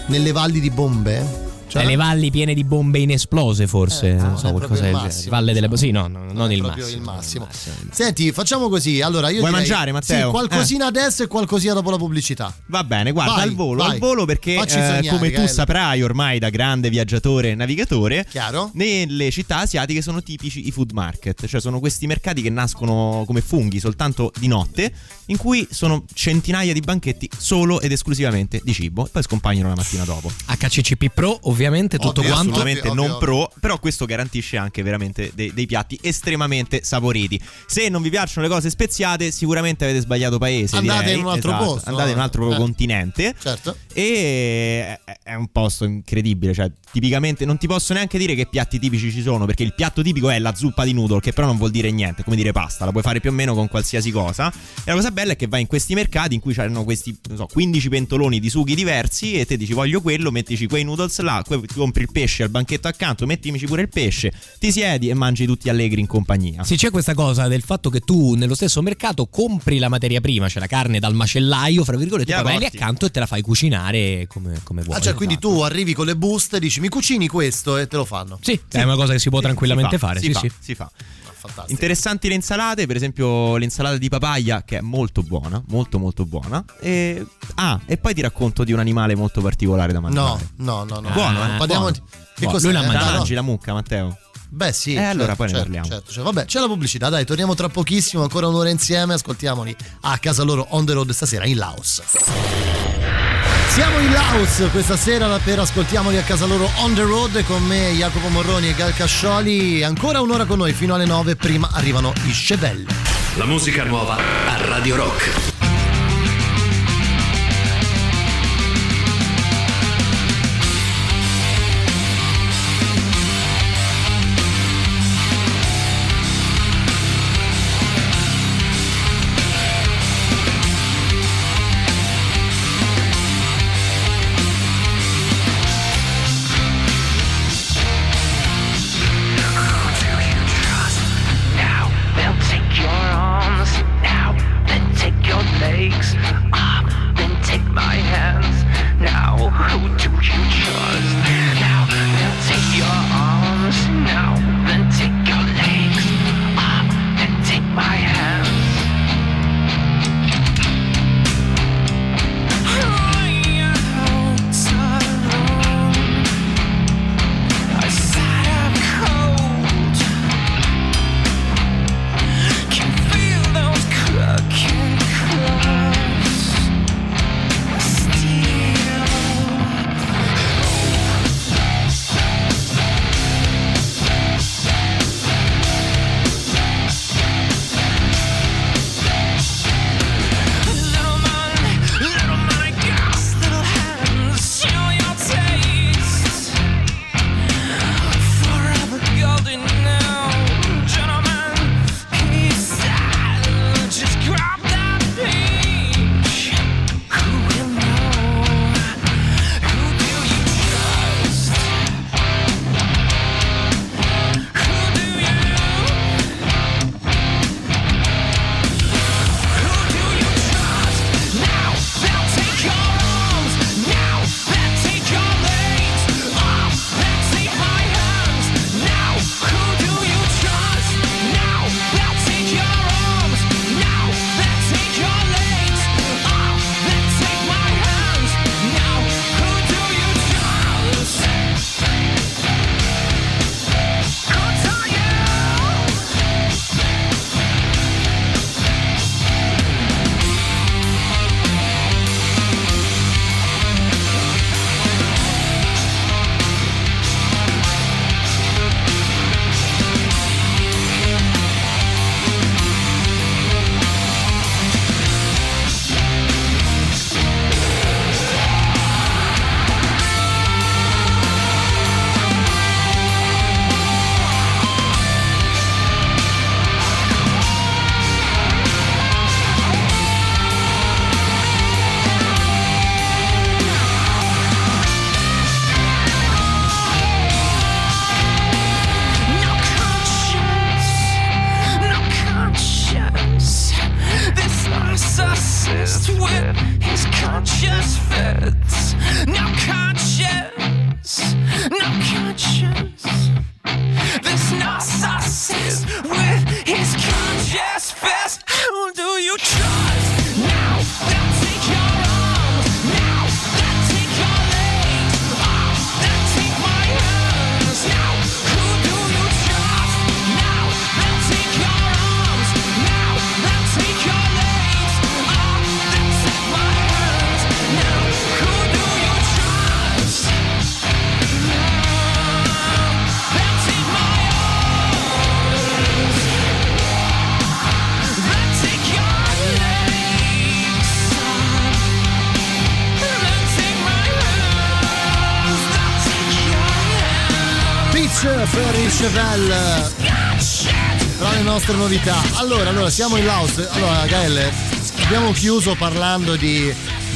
Nelle valli di Bombe? Cioè, Eh, le valli piene di bombe inesplose, forse. Eh, non non so, qualcosa del genere. Valle delle. Sì, no, no, non il massimo. il massimo. il massimo. Senti, facciamo così. Allora, io Vuoi direi- mangiare, Matteo? Sì, qualcosina adesso e qualcosina dopo la pubblicità. Va bene, guarda, Vai, al volo, vai. al volo perché eh, sognare, come tu saprai ormai da grande viaggiatore e navigatore, Chiaro? nelle città asiatiche sono tipici i food market, cioè sono questi mercati che nascono come funghi soltanto di notte, in cui sono centinaia di banchetti solo ed esclusivamente di cibo e poi scompaiono la mattina dopo. HCCP Pro, ovviamente, tutto Ovvio, quanto. Assolutamente Ovvio, non ovvio, pro, però questo garantisce anche veramente dei, dei piatti estremamente saporiti. Se non vi piacciono le cose speziate, sicuramente avete sbagliato paese. Andate direi. in un altro Esatto, posto, Andate in un altro eh. continente. Certo. E è- è un posto incredibile, cioè tipicamente non ti posso neanche dire che piatti tipici ci sono, perché il piatto tipico è la zuppa di noodle, che però non vuol dire niente, come dire pasta, la puoi fare più o meno con qualsiasi cosa. E la cosa bella è che vai in questi mercati in cui c'hanno questi, non so, 15 pentoloni di sughi diversi e te dici voglio quello, mettici quei noodles là, que- ti compri il pesce al banchetto accanto, mettimici pure il pesce, ti siedi e mangi tutti allegri in compagnia. Sì, c'è questa cosa del fatto che tu nello stesso mercato compri la materia prima, cioè la carne dal macellaio, fra virgolette, Ti poi vai lì accanto e te la fai cucinare come, come vuoi. Ah, cioè, quindi esatto. tu arrivi con le buste dici mi cucini questo e te lo fanno. Sì, è una cosa che si può Sì, tranquillamente si fa, fare. Si sì, fa, sì. si fa. Fantastico. Interessanti le insalate, per esempio l'insalata di papaya che è molto buona, molto molto buona. E... Ah, e poi ti racconto di un animale molto particolare da mangiare. No, no, no, no. Buono, eh? Parliamo di... Che Buono. cos'è? Lui Eh, La no. mangi la mucca, Matteo? Beh, sì. Eh, allora certo, poi ne certo, parliamo. certo, certo. Vabbè, c'è la pubblicità, dai, torniamo tra pochissimo, ancora un'ora insieme, ascoltiamoli a casa loro on the road stasera in Laos. Siamo in Laos questa sera per ascoltiamoli a casa loro on the road con me Jacopo Morroni e Gal Cascioli. Ancora un'ora con noi fino alle 9, prima arrivano i Chevelle. La musica nuova a Radio Rock. Chevelle tra le nostre novità. Allora, allora, siamo in Laos. Allora, Gael, abbiamo chiuso parlando di.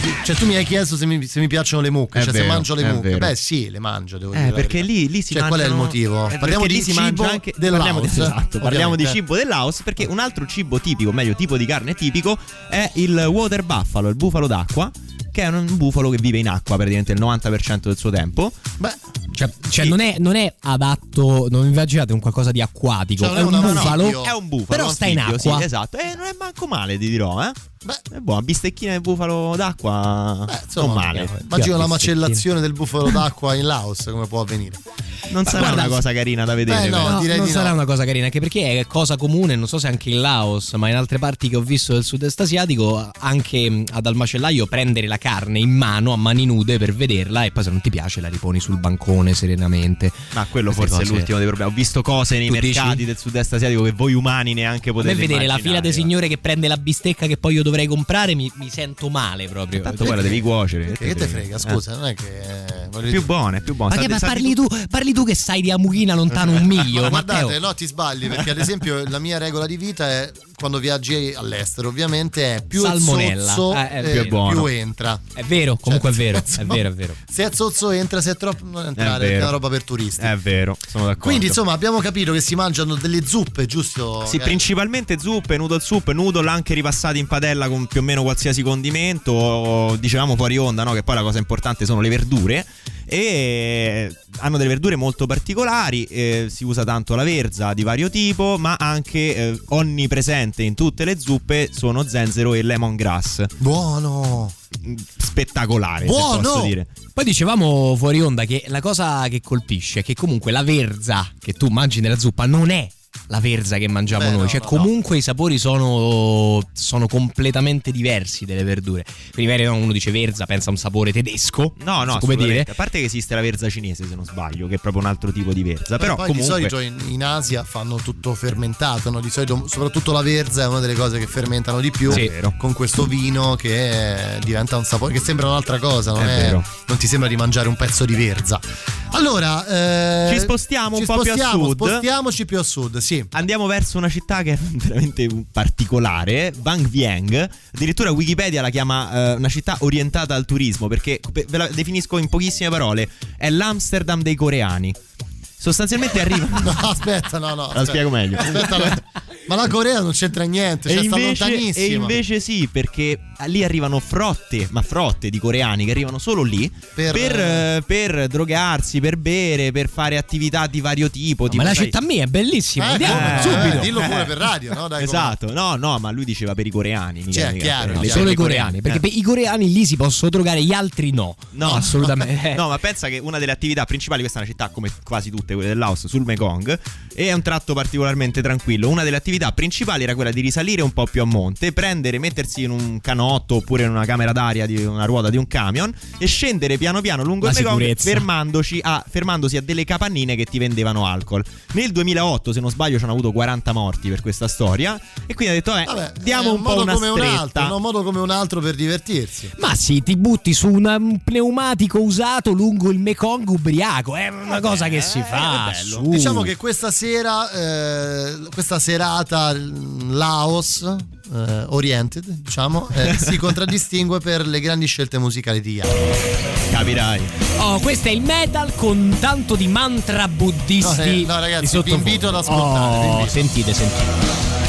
di- Cioè, tu mi hai chiesto se mi, se mi piacciono le mucche, È cioè se vero, mangio le mucche. vero. Beh, sì, le mangio, devo dire. Eh, la perché lì, lì si Cioè, qual è il mangiano- motivo? Eh, Parliamo di cibo anche del parliamo, Laos, di, esatto, parliamo di cibo del Laos perché un altro cibo tipico, meglio tipo di carne tipico, è il water buffalo, il bufalo d'acqua, che è un bufalo che vive in acqua praticamente il 90% del suo tempo. Beh, Cioè, cioè non, è, non è adatto, non immaginate un qualcosa di acquatico, Cioè, è un un bufalo. È un bufalo, però sta in acqua. Sì, esatto. E non è manco male, ti dirò, eh. Beh. È buona, bistecchina di bufalo d'acqua. Beh, insomma, non male. Immagino la Sì, macellazione del bufalo d'acqua in Laos, come può avvenire. Non sarà guarda, una cosa carina da vedere. Beh, no. No, direi non di sarà no. una cosa carina, anche perché è cosa comune, non so se anche in Laos, ma in altre parti che ho visto del sud-est asiatico, anche mh, ad al macellaio prendere la carne in mano, a mani nude per vederla e poi se non ti piace la riponi sul bancone serenamente. Ma quello Queste forse cose- è l'ultimo dei problemi. Ho visto cose nei Tu mercati dici? del sud-est asiatico che voi umani neanche potete vedere la fila dei signore che prende la bistecca che poi io dovrei comprare mi, mi sento male proprio. Tanto poi la devi cuocere. Che, che te frega, scusa, non è che. eh, voglio più buona, è più buona. Ma che ma parli tu, parli tu che sai di Amuchina lontano un miglio, Ma Matteo. guardate, no, ti sbagli perché ad esempio la mia regola di vita è quando viaggi all'estero, ovviamente è più Salmonella. è zozzo, Eh, è eh, più, buono. entra. È vero, comunque è Cioè, vero, è vero, è vero. Se è zozzo entra, se è troppo non entrare, è vero. una roba per turisti. È vero, sono d'accordo. Quindi insomma abbiamo capito che si mangiano delle zuppe, giusto? Sì, Eh, principalmente zuppe, noodle soup, noodle anche ripassati in padella con più o meno qualsiasi condimento. Dicevamo fuori onda, no? Che poi la cosa importante sono le verdure. E hanno delle verdure molto particolari. eh, si usa tanto la verza di vario tipo, ma anche eh, onnipresente in tutte le zuppe sono zenzero e lemongrass. Buono! Mm, Spettacolare, Buono! posso dire. Poi dicevamo fuori onda che la cosa che colpisce è che comunque la verza che tu mangi nella zuppa non è la verza che mangiamo Beh, noi, no, cioè no, comunque i sapori sono, sono completamente diversi delle verdure. Quindi magari no, uno dice verza, pensa a un sapore tedesco, No, no, come dire. A parte che esiste la verza cinese, se non sbaglio, che è proprio un altro tipo di verza. Però poi comunque di solito in, in Asia fanno tutto fermentato, no? di solito soprattutto la verza è una delle cose che fermentano di più Sì. Vero. con questo vino che eh, diventa un sapore che sembra un'altra cosa, non, È è- vero. non ti sembra di mangiare un pezzo di verza. Allora, eh, Ci spostiamo un ci po' più a sud. Spostiamoci più a sud, sì. Andiamo verso una città che è veramente particolare, Bang Vieng. Addirittura Wikipedia la chiama eh, una città orientata al turismo perché pe- ve la definisco in pochissime parole, è l'Amsterdam dei coreani. Sostanzialmente arriva No, aspetta, no, no. La aspetta. spiego meglio. Aspetta, ma la Corea non c'entra niente, cioè e, sta invece, lontanissima. e invece sì, perché lì arrivano frotte, ma frotte di coreani che arrivano solo lì Per- per, eh, per drogarsi, per bere, per fare attività di vario tipo. Ma tipo, la sai- città mia è bellissima, Eh, andiamo come no? subito. Eh, dillo pure per radio, no? Dai, Esatto, no, no, ma lui diceva per i coreani. mica- Cioè, mica chiaro, per le- chiaro. Solo i coreani, perché Eh. per i coreani lì si possono drogare, gli altri no. No, assolutamente. No, ma pensa che una delle attività principali, questa è una città come quasi tutte quelle del Laos, sul Mekong, e è un tratto particolarmente tranquillo. Una delle attività principali era quella di risalire un po' più a monte, prendere, mettersi in un canotto oppure in una camera d'aria di una ruota di un camion e scendere piano piano lungo La il Mekong fermandoci a, fermandosi a delle capannine che ti vendevano alcol. Nel 2008, se non sbaglio, ci hanno avuto 40 morti per questa storia e quindi ha detto, eh, Vabbè, diamo è un po' modo una come un altro, stretta. un modo come un altro per divertirsi. Ma sì, ti butti su una- un pneumatico usato lungo il Mekong ubriaco, è una cosa che si fa. bello. su. Diciamo che questa sera, eh, questa serata Laos eh, Oriented, diciamo, eh, si contraddistingue per le grandi scelte musicali di Ian. Capirai. Oh, questo è il metal con tanto di mantra buddisti. No, eh, no, ragazzi, vi invito ad ascoltare, Oh, invito. sentite, sentite.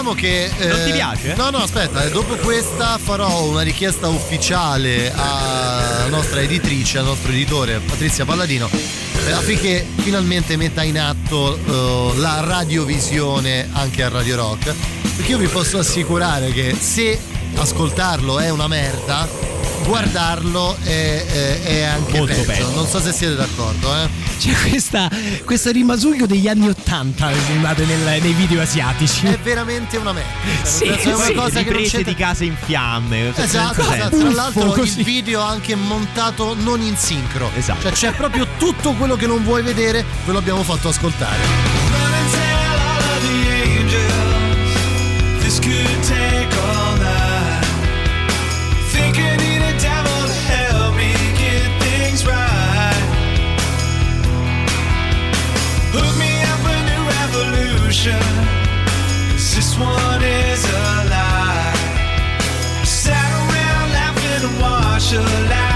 Diciamo che. Non ti eh, piace? No, no, aspetta, eh, dopo questa farò una richiesta ufficiale alla nostra editrice, al nostro editore Patrizia Palladino, eh, affinché finalmente metta in atto eh, la radiovisione anche a Radio Rock. Perché io vi posso assicurare che se ascoltarlo è una merda, guardarlo è, è- è anche Molto peggio. peggio. Non so se siete d'accordo, eh. C'è questa, questo rimasuglio degli anni Ottanta, sembrate nel- nei video asiatici. È veramente una merda. Sì, senso, è una sì. cosa che non c'entra di case in fiamme. cioè, Esatto, esatto. tra l'altro così. il video anche montato non in sincro. Esatto. Cioè c'è proprio tutto quello che non vuoi vedere, ve lo abbiamo fatto ascoltare. Revolution. 'cause this one is a lie. Sat around laughing and watched the last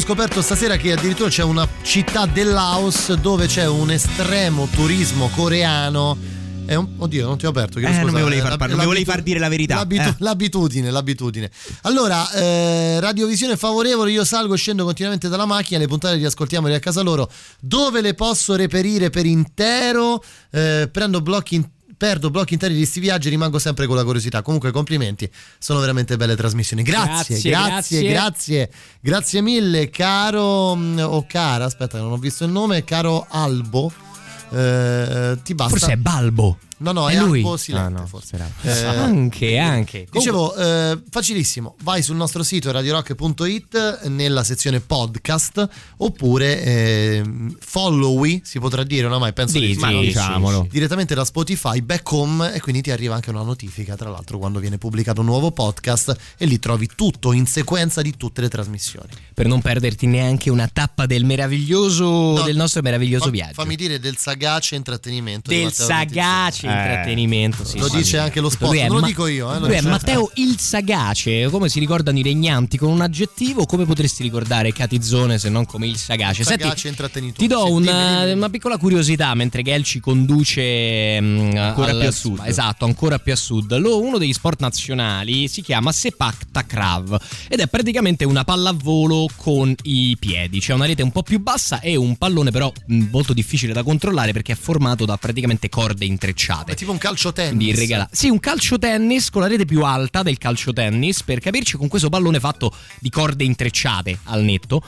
abbiamo scoperto stasera che addirittura c'è una città del Laos dove c'è un estremo turismo coreano. Un... Oddio, non ti ho aperto. chiedo Eh, non mi volevi far mi volevi far dire la verità. l'abitu- Eh. L'abitudine, l'abitudine. Allora, eh, radiovisione favorevole, io salgo e scendo continuamente dalla macchina, le puntate di Ascoltiamoli a casa loro, dove le posso reperire per intero, Eh, prendo blocchi in- Perdo blocchi interi di sti viaggi e rimango sempre con la curiosità. Comunque, complimenti, sono veramente belle trasmissioni. Grazie, Grazie, grazie, grazie. grazie, grazie mille, caro mm, o cara. Aspetta, non ho visto il nome, caro Albo. Eh, ti basta. Forse è Balbo. No, no, È è, lui? Albo Silente, Ah, no, forse. sarà. Anche, anche. Dicevo, eh, facilissimo, vai sul nostro sito radiorock.it nella sezione podcast oppure eh, followi, si potrà dire oramai, penso Sì, di sì, ma sì, diciamolo. direttamente da Spotify, back home e quindi ti arriva anche una notifica, tra l'altro quando viene pubblicato un nuovo podcast e lì trovi tutto in sequenza di tutte le trasmissioni. Per non perderti neanche una tappa del meraviglioso, No, del nostro meraviglioso Fa- viaggio. Fammi dire del sagace intrattenimento. del sagace. Intrattenimento. sì, lo sì. dice anche lo è non lo Ma- dico io. Eh, lo Lui è dice- Matteo il sagace, come si ricordano i regnanti con un aggettivo, come potresti ricordare Catizzone se non come il sagace? Senti, Sagace intrattenitore. ti do Sì, una, dimmi, dimmi, dimmi. una piccola curiosità mentre Gel ci conduce mm, Ancora al- più a sud. Esatto, ancora più a sud. Lo- uno degli sport nazionali si chiama Sepak Takrav ed è praticamente una pallavolo con i piedi. C'è una rete un po' più bassa e un pallone però mh, molto difficile da controllare perché è formato da praticamente corde intrecciate. È tipo un calcio tennis. Regala- Sì, un calcio tennis con la rete più alta del calcio tennis, per capirci, con questo pallone fatto di corde intrecciate al netto.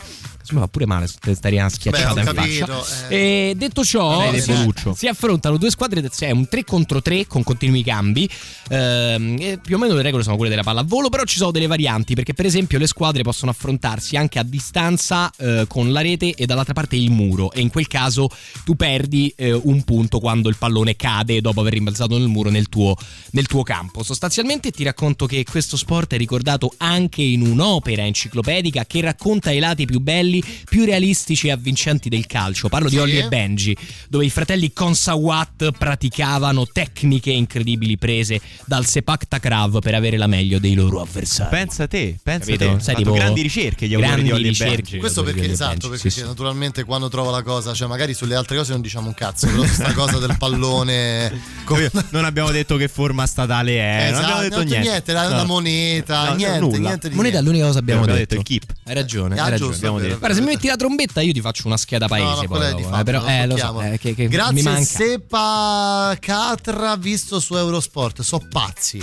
Mi fa pure male stare una schiacciata Beh, capito, faccia. eh. E detto ciò, si, si affrontano due squadre, è un 3 contro 3 con continui cambi. Ehm, più o meno le regole sono quelle della pallavolo, però ci sono delle varianti, perché per esempio le squadre possono affrontarsi anche a distanza eh, con la rete e dall'altra parte il muro. E in quel caso tu perdi eh, un punto quando il pallone cade dopo aver rimbalzato nel muro nel tuo, nel tuo campo. Sostanzialmente ti racconto che questo sport è ricordato anche in un'opera enciclopedica che racconta i lati più belli, più realistici e avvincenti del calcio. Parlo di Sì. Ollie e Benji, dove i fratelli Consawat praticavano tecniche incredibili prese dal Sepak Takrav per avere la meglio dei loro avversari. Pensa te, pensa Capito? te. Sai, tipo- grandi ricerche gli autori grandi di Ollie e ricerche. Benji. Questo perché di esatto, perché sì, sì. naturalmente quando trovo la cosa, cioè magari sulle altre cose non diciamo un cazzo, però su sta cosa del pallone con- Non abbiamo detto che forma statale è, Esatto, non abbiamo detto non c'è niente. la, la No. moneta, No, niente, nulla. niente di Moneta è niente. l'unica cosa che abbiamo, Abbiamo detto. detto il keep. Hai ragione, Ah, hai giusto, ragione. è vero. Guarda, se mi metti la trombetta io ti faccio una scheda paese No, no, poi dopo, di eh, però lo eh, lo so, eh, che, che mi Grazie manca. Sepa Catra visto su Eurosport, so pazzi.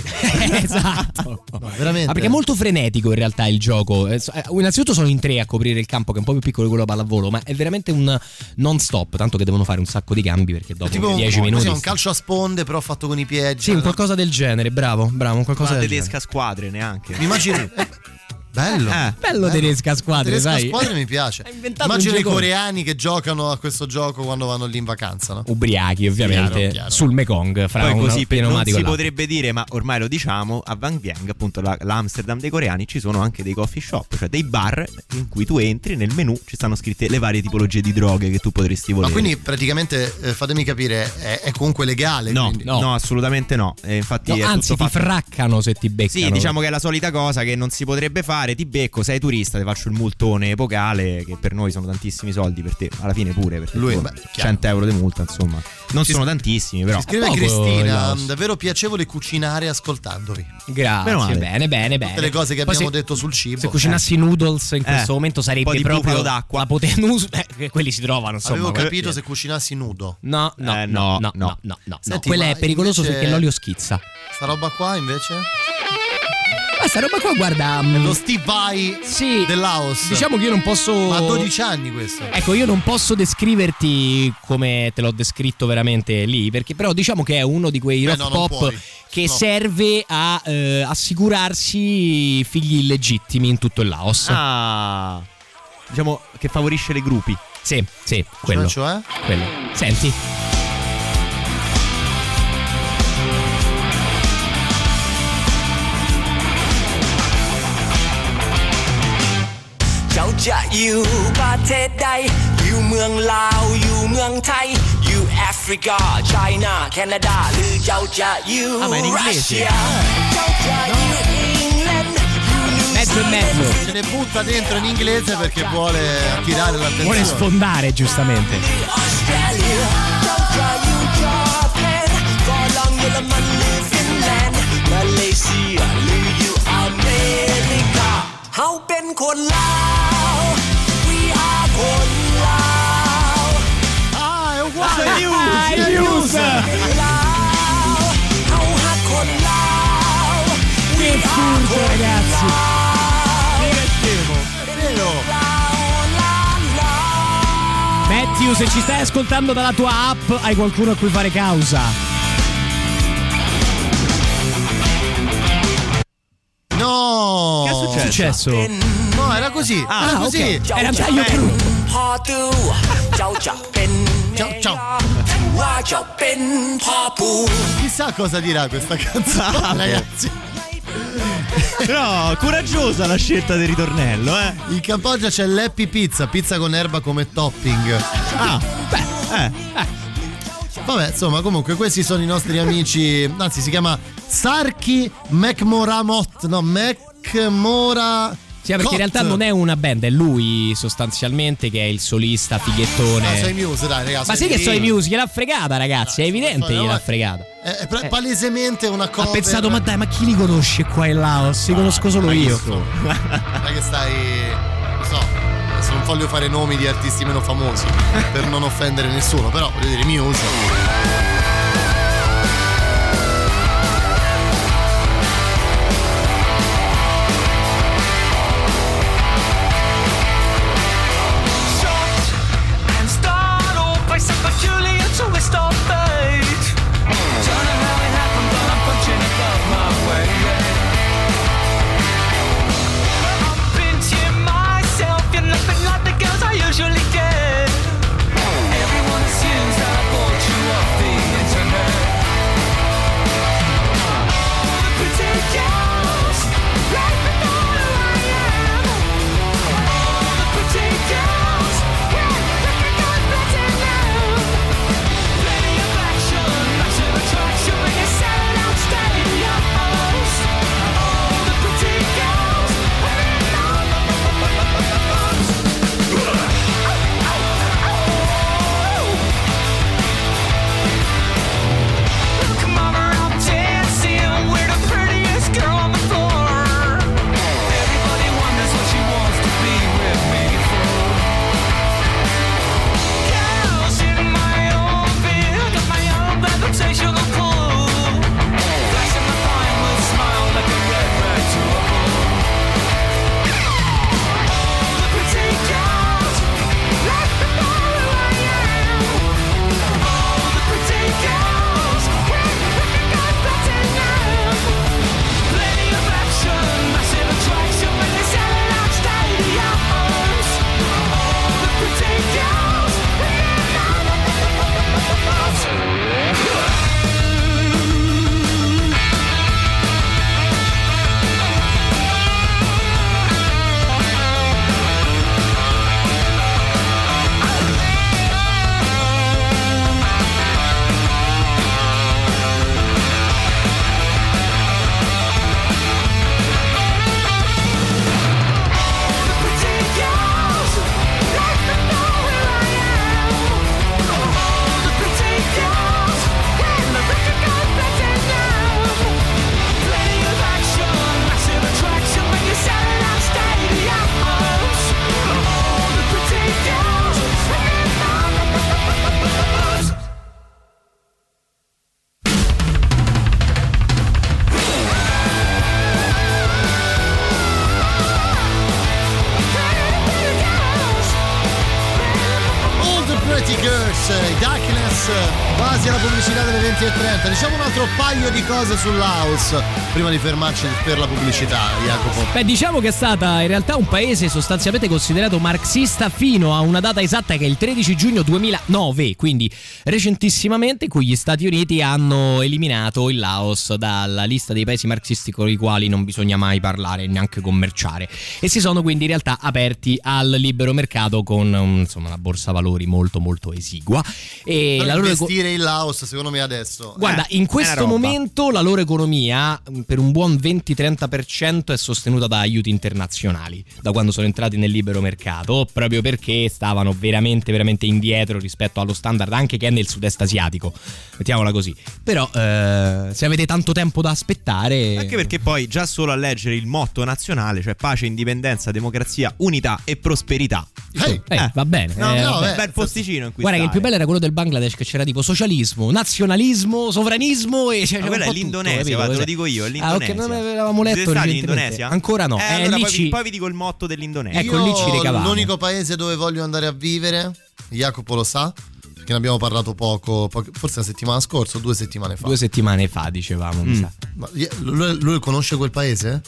esatto. No, veramente. Ah, perché è molto frenetico in realtà il gioco. Eh, eh, Innanzitutto sono in tre a coprire il campo, che è un po' più piccolo di quello pallavolo, ma è veramente un non stop. Tanto che devono fare un sacco di cambi perché dopo tipo un, 10 così, minuti. un calcio a sponde, però fatto con i piedi. Sì, un qualcosa del genere, bravo, bravo, un qualcosa Una tedesca genere. squadre neanche. Mi immagino. eh, Bello. Eh, Bello tedesca a squadre, Tedesca sai? squadre mi piace. Immagino i coreani che giocano a questo gioco quando vanno lì in vacanza, no? Ubriachi, ovviamente, Chiaro, chiaro. sul Mekong, fra Poi un così per, non si l'altro. potrebbe dire, ma ormai lo diciamo, a Van Vieng, appunto la- l'Amsterdam dei coreani, ci sono anche dei coffee shop, cioè dei bar in cui tu entri, nel menu ci stanno scritte le varie tipologie di droghe che tu potresti Ma volere. quindi praticamente, eh, fatemi capire, è, è comunque legale? No, quindi- no, assolutamente no. E infatti No, è anzi, tutto ti fatto- fraccano se ti beccano. Sì, diciamo che è la solita cosa che non si potrebbe fare. Ti becco, sei turista, ti faccio il multone epocale, che per noi sono tantissimi soldi, per te alla fine pure. Perché Lui, beh, chiaro. 100 euro di multa, insomma. Non Ci sono s- tantissimi, però. Ci scrive poco, Cristina, Laos. davvero piacevole cucinare ascoltandovi. Grazie, bene, bene, bene. Tutte le cose che Poi abbiamo se- detto sul cibo. Se cucinassi noodles in questo Eh, momento sarebbe di proprio d'acqua. la potenza. Eh, quelli si trovano, insomma. Avevo capito se cucinassi nudo. No, no, Eh, no, no, no, no, no. no, no. Senti, Quello è pericoloso invece- perché l'olio schizza. Sta roba qua invece? Ma sta roba qua, guarda. È mm, lo Steve Vai Sì, del Laos. Diciamo che io non posso. Ma a 12 anni questo. Ecco, io non posso descriverti come te l'ho descritto veramente lì, perché però diciamo che è uno di quei Beh, rock no, non pop che No. serve a eh, assicurarsi figli illegittimi in tutto il Laos. Ah, diciamo che favorisce le gruppi. Sì, sì, quello. Cioè? quello. Senti. จ้าจะอยู่ประเทศใด อยู่เมืองลาว อยู่เมืองไทย อยู่แอฟริกา ไชน่า แคนาดา หรือเจ้าจะอยู่ Ah, ma in รัส inglese? เซียเจ้าจะอยู่อังกฤษอยู่นิว Mezzo e mezzo. Se ne butta dentro in inglese perché vuole attirare l'attenzione. Vuole sfondare, giustamente. ออสเตรเลียเจ้าจะอยู่จอแพนฝรั่งเยอรมันห più, se ci stai ascoltando dalla tua app, hai qualcuno a cui fare causa. No! Che è successo? No, era così. Ah, era così. Okay. Era ciao, meglio ciao, ciao, ciao, ciao. Chissà cosa dirà questa canzone, ragazzi. Però coraggiosa la scelta del ritornello, eh. In Cambogia c'è l'Happy Pizza, pizza con erba come topping. Ah, beh, eh. Vabbè, insomma, comunque questi sono i nostri amici, anzi si chiama Sarki Mekmoramot, no, Mekmora... Sì, perché in realtà non è una band, è lui sostanzialmente che è il solista fighettone. Ah, sei Muse, dai, ragazzi. Ma sì che so i music, gliel'ha fregata, ragazzi, è evidente no, gliel'ha ma- fregata. È, è pra- palesemente una Ha cover. pensato, ma dai, ma chi li conosce qua in Laos? Li conosco solo io. Non è che stai. Non so. Non voglio fare nomi di artisti meno famosi per non offendere nessuno, però voglio dire, Muse. Cose sull'house prima di fermarci per la pubblicità, Jacopo. Beh, diciamo che è stata in realtà un paese sostanzialmente considerato marxista fino a una data esatta che è il 13 giugno 2009, quindi recentissimamente, in cui gli Stati Uniti hanno eliminato il Laos dalla lista dei paesi marxisti con i quali non bisogna mai parlare, neanche commerciare. E si sono quindi in realtà aperti al libero mercato con insomma, una borsa valori molto molto esigua. E Per la loro investire in Laos, secondo me adesso. Guarda, eh, in questo momento la loro economia per un buon 20-30% è sostenuta da aiuti internazionali, da quando sono entrati nel libero mercato, proprio perché stavano veramente, veramente indietro rispetto allo standard anche che è nel sud-est asiatico, mettiamola così. Però eh, se avete tanto tempo da aspettare... Anche perché poi già solo a leggere il motto nazionale, cioè pace, indipendenza, democrazia, unità e prosperità. Eh, va bene. No, eh, no, vabbè. beh, bel posticino in cui Guarda che il stare. più bello era quello del Bangladesh che c'era tipo socialismo, nazionalismo, sovranismo e cioè, Ma quella è tutto, l'Indonesia, capito? va, te lo dico io, è Ah, l'Indonesia. ok, non avevamo letto in. Indonesia? Ancora no. Eh, Eh, allora lì poi, ci- vi, poi vi dico il motto dell'Indonesia. Ecco, lì ci Io ricavamo. L'unico paese dove voglio andare a vivere, Jacopo lo sa, perché ne abbiamo parlato poco, forse la settimana scorsa o due settimane fa. Due settimane fa dicevamo, mi Mm. sa. Ma lui, lui conosce quel paese?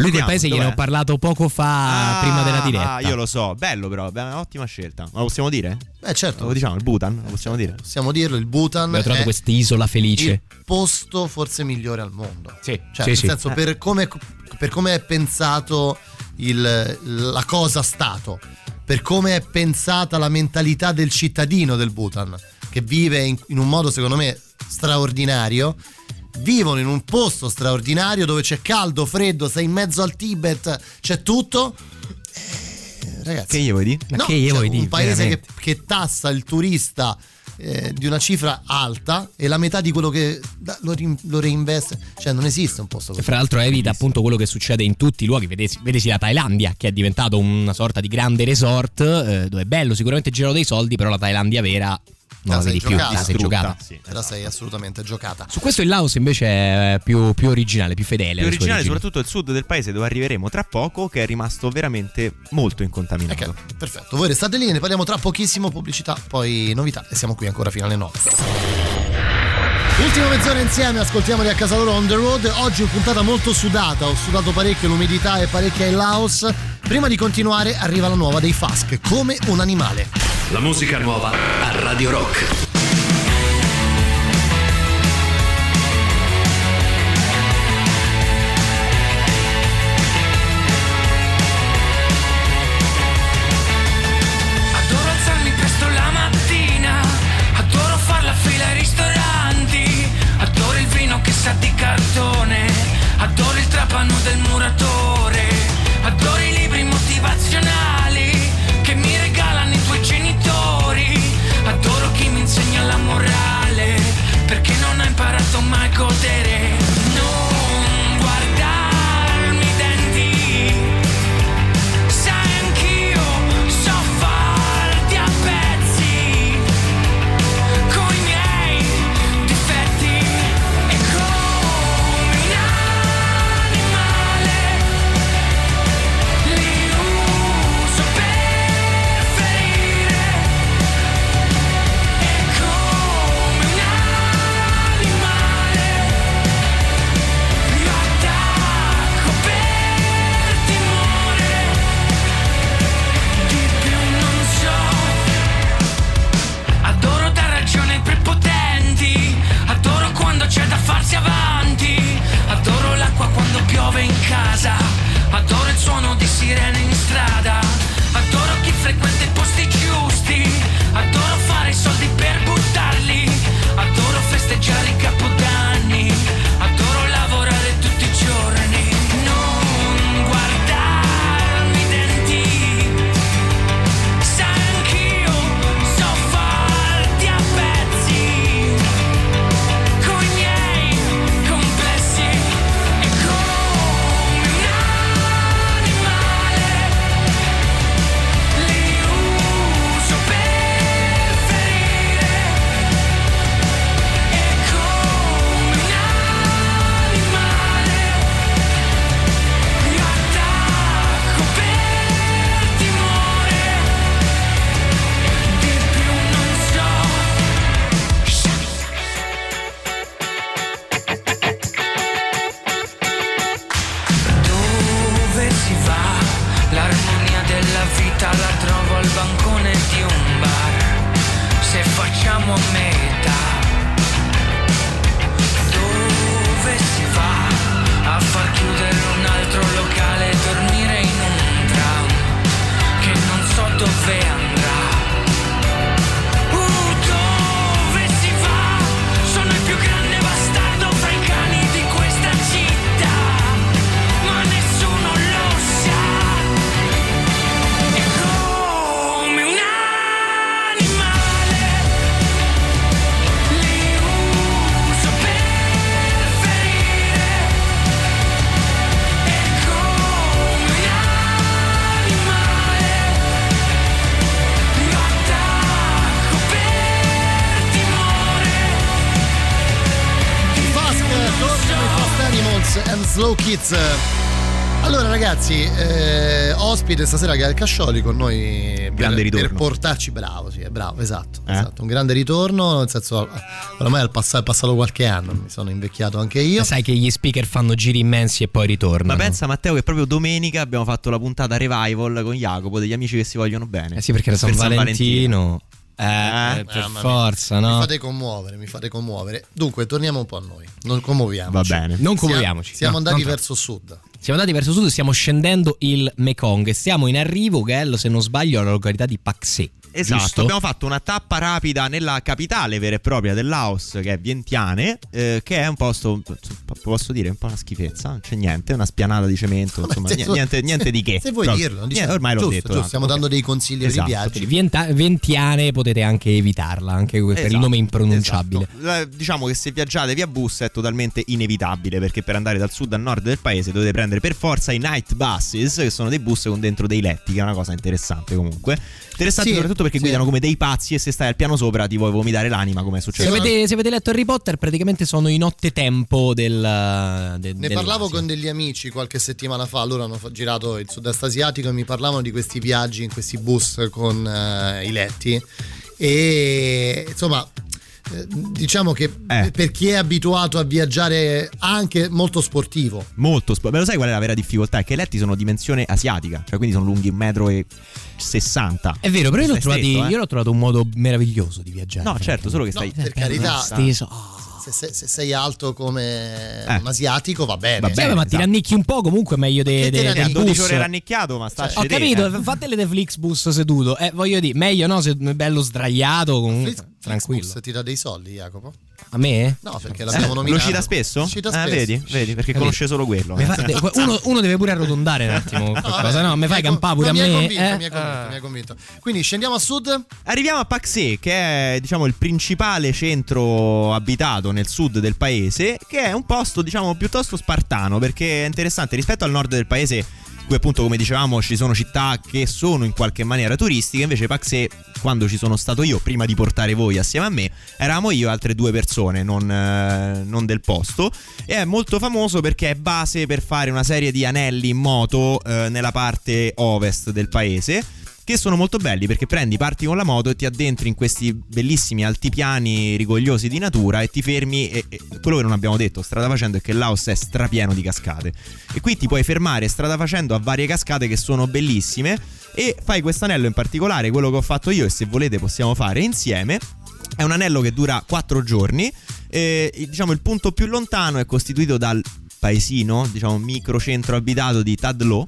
Lui Vediamo, paese gliene ho parlato poco fa, Ah, prima della diretta. Ah, io lo so, bello però, beh, ottima scelta. Ma lo possiamo dire? Beh, certo. Lo diciamo, il Bhutan, lo possiamo dire. Possiamo dirlo, il Bhutan Abbiamo trovato è questa isola felice. il posto forse migliore al mondo. Sì, Cioè, sì, nel sì. senso, Eh. per come, per come è pensato il- la cosa Stato, per come è pensata la mentalità del cittadino del Bhutan, che vive in, in un modo secondo me straordinario. Vivono in un posto straordinario dove c'è caldo, freddo, sei in mezzo al Tibet, c'è tutto. Eh, ragazzi, Che gli vuoi dire? No, che io cioè, vuoi un dire? paese che, che tassa il turista eh, di una cifra alta e la metà di quello che da- lo, lo reinveste. Cioè, non esiste un posto così. Fra l'altro evita appunto quello che succede in tutti i luoghi, vedesi, vedesi la Thailandia che è diventato una sorta di grande resort eh, dove è bello sicuramente il giro dei soldi, però la Thailandia vera non La sei più, giocata. la sei giocata. Sì, Te la sei assolutamente giocata. Su questo il Laos invece è più, più originale, più fedele. Più originale soprattutto il sud del paese dove arriveremo tra poco che è rimasto veramente molto incontaminato. Ok, perfetto. Voi restate lì, ne parliamo tra pochissimo. Pubblicità, poi novità. E siamo qui ancora fino alle 9. Ultima mezz'ora insieme, ascoltiamoli a casa loro on the road. Oggi in puntata molto sudata, ho sudato parecchio, l'umidità è parecchia in Laos. Prima di continuare arriva la nuova dei Fask, come un animale. La musica nuova a Radio Rock. Sa di cartone, adoro il trapano del muratore, adoro i libri motivazionali che mi regalano i tuoi genitori, adoro chi mi insegna la morale, perché non ha imparato mai a godere. Ragazzi, eh, ospite stasera Gael Cascioli con noi per, Grande ritorno. per portarci bravo, sì, è bravo, esatto, Eh? esatto, un grande ritorno, nel senso ormai è passato, è passato qualche anno, mi sono invecchiato anche io. Sai che gli speaker fanno giri immensi e poi ritornano. Ma pensa Matteo che proprio domenica abbiamo fatto la puntata revival con Jacopo degli amici che si vogliono bene. Eh sì, perché era San Per Valentino. Eh, Eh, per forza, Mi no? fate commuovere, mi fate commuovere. Dunque, torniamo un po' a noi, non commuoviamoci. Va bene. Non Siamo- commuoviamoci. Siamo, No, andati verso sud. Siamo andati verso sud, stiamo scendendo il Mekong e stiamo in arrivo, Gael, se non sbaglio, alla località di Paksé. Esatto, giusto? abbiamo fatto una tappa rapida nella capitale vera e propria del Laos, che è Vientiane, eh, che è un posto, posso dire, un po' una schifezza, non c'è niente, una spianata di cemento, insomma, Se- niente, niente, niente di che. Se vuoi Proprio. dirlo, Niente, diciamo. ormai l'ho Giusto, detto. giusto, stiamo ok. dando dei consigli Esatto. per i viaggi. Vienta- Ventiane potete anche evitarla, anche per il Esatto, nome impronunciabile. esatto. Diciamo che se viaggiate via bus è totalmente inevitabile perché per andare dal sud al nord del paese dovete prendere per forza i night buses, che sono dei bus con dentro dei letti, che è una cosa interessante comunque. Interessante Sì, soprattutto perché sì. guidano come dei pazzi e se stai al piano sopra ti vuoi vomitare l'anima come è Se successo. avete, se avete letto Harry Potter, praticamente sono i nottetempo del. de- Ne parlavo con degli amici qualche settimana fa, loro hanno girato il sud-est asiatico e mi parlavano di questi viaggi in questi bus con eh, i letti e insomma diciamo che Eh. per chi è abituato a viaggiare anche molto sportivo Molto sp- Ma lo sai qual è la vera difficoltà? È che i letti sono dimensione asiatica, cioè quindi sono lunghi 1,60 m. È vero, però io l'ho, trovati- stretto, eh? io l'ho trovato un modo meraviglioso di viaggiare. No, certo, solo che No, stai per carità. Steso. Se, se- se sei alto come Eh. un asiatico va bene Va Sì, bene, vabbè, ma ti esatto. rannicchi un po', comunque è meglio de- Che de- ti del rannicchi? 12 bus. ore rannicchiato, ma sta Ho capito, fatele de Flixbus seduto. Eh, voglio dire, meglio no, se è bello sdraiato, comunque tranquillo. Ti dà dei soldi Jacopo? A me? No, perché l'abbiamo Lo nominato. cita spesso? Cita Ah, spesso. vedi, vedi, perché Capito. conosce solo quello. Eh. fa- de- uno, uno deve pure arrotondare un attimo qualcosa, no? Mi fai campare pure no, a me? convinto, eh? mi hai convinto, mi hai convinto. Quindi scendiamo a sud. Arriviamo a Paxé, che è diciamo il principale centro abitato nel sud del paese, che è un posto diciamo piuttosto spartano, perché è interessante rispetto al nord del paese. Qui appunto come dicevamo ci sono città che sono in qualche maniera turistiche, invece Paxé quando ci sono stato io, prima di portare voi assieme a me, eravamo io e altre due persone, non, eh, non del posto, e è molto famoso perché è base per fare una serie di anelli in moto eh, nella parte ovest del paese che sono molto belli perché prendi, parti con la moto e ti addentri in questi bellissimi altipiani rigogliosi di natura e ti fermi e, e quello che non abbiamo detto strada facendo è che il Laos è strapieno di cascate e qui ti puoi fermare strada facendo a varie cascate che sono bellissime e fai questo anello in particolare, quello che ho fatto io e se volete possiamo fare insieme è un anello che dura 4 giorni. E, diciamo il punto più lontano è costituito dal paesino, diciamo microcentro abitato di Tadlo.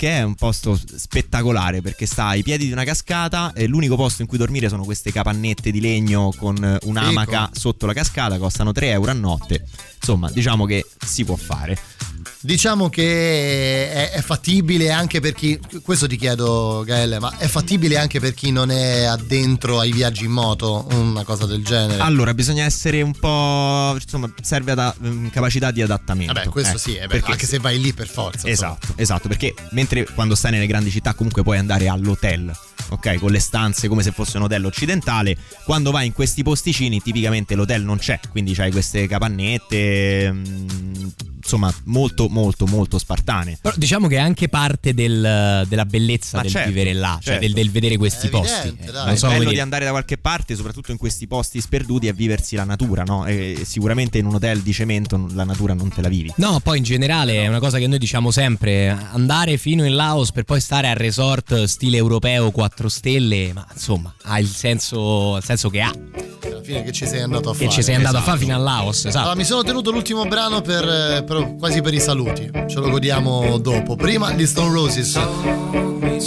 Che è un posto spettacolare perché sta ai piedi di una cascata e l'unico posto in cui dormire sono queste capannette di legno con un'amaca sotto la cascata, costano 3 euro a notte. Insomma, diciamo che si può fare. Diciamo che è, è fattibile anche per chi. Questo ti chiedo, Gaele, ma è fattibile anche per chi non è addentro ai viaggi in moto? Una cosa del genere? Allora, bisogna essere un po'. insomma, serve ad, mm, capacità di adattamento. Vabbè, questo ecco, sì, eh, beh, anche se vai lì per forza. insomma. Esatto, esatto, perché mentre quando stai nelle grandi città comunque puoi andare all'hotel, ok, con le stanze come se fosse un hotel occidentale, quando vai in questi posticini tipicamente l'hotel non c'è, quindi c'hai queste capannette, mm, insomma molto molto molto spartane. Però diciamo che è anche parte del- della bellezza Ma del certo, vivere là, cioè certo. del, del vedere questi È posti. evidente, Eh, non so è bello dire. di andare da qualche parte, soprattutto in questi posti sperduti e viversi la natura, no? E sicuramente in un hotel di cemento la natura non te la vivi. No, poi in generale è una cosa che noi diciamo sempre, andare fino in Laos per poi stare al resort stile europeo 4 stelle, ma insomma ha il senso, il senso che ha, Alla fine che ci sei andato a fare. che ci sei andato a esatto. fine al Laos, esatto. Allora, mi sono tenuto l'ultimo brano per, eh, per- quasi per i saluti. Ce lo godiamo dopo. Prima gli Stone Roses. me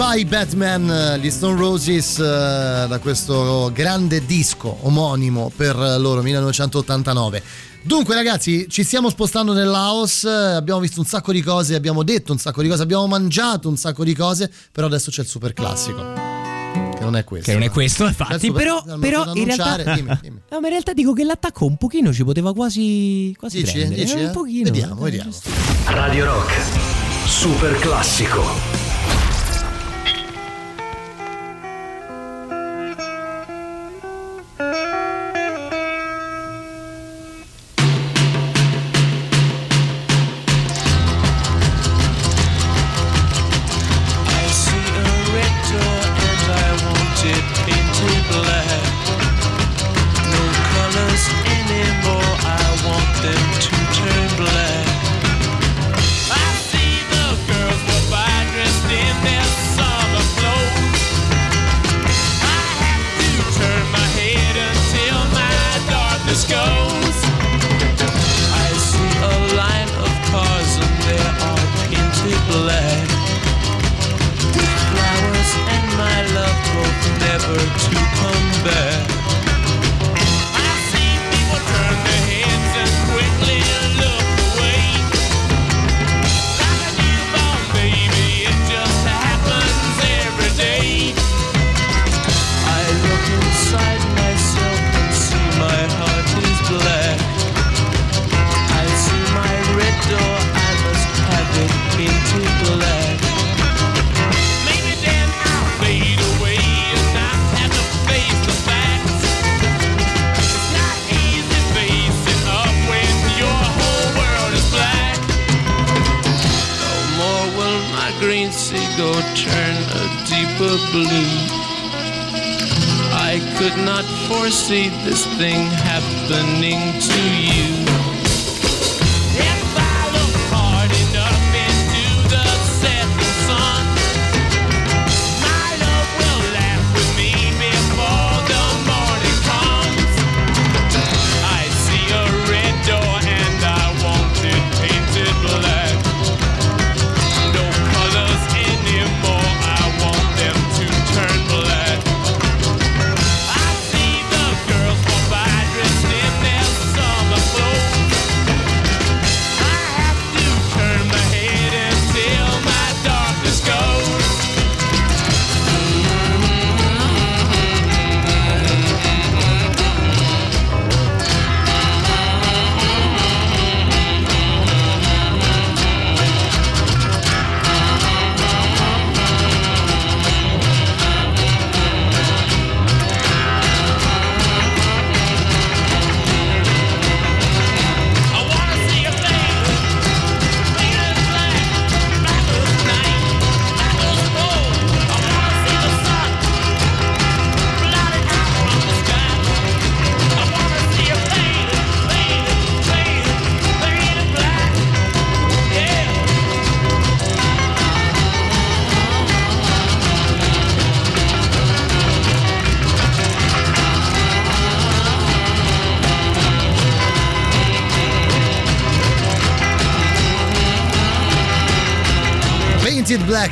Bye Batman, gli Stone Roses eh, da questo grande disco omonimo per loro 1989. Dunque ragazzi, ci stiamo spostando nel Laos, eh, abbiamo visto un sacco di cose, abbiamo detto un sacco di cose, abbiamo mangiato un sacco di cose, però adesso c'è il super classico che non è questo. Che non è questo, infatti. però, però in realtà, dimmi, dimmi. No, in realtà dico che l'attacco un pochino ci poteva quasi. quasi dici, prendere. dici, eh? un pochino. Vediamo, vediamo. Radio Rock, super classico.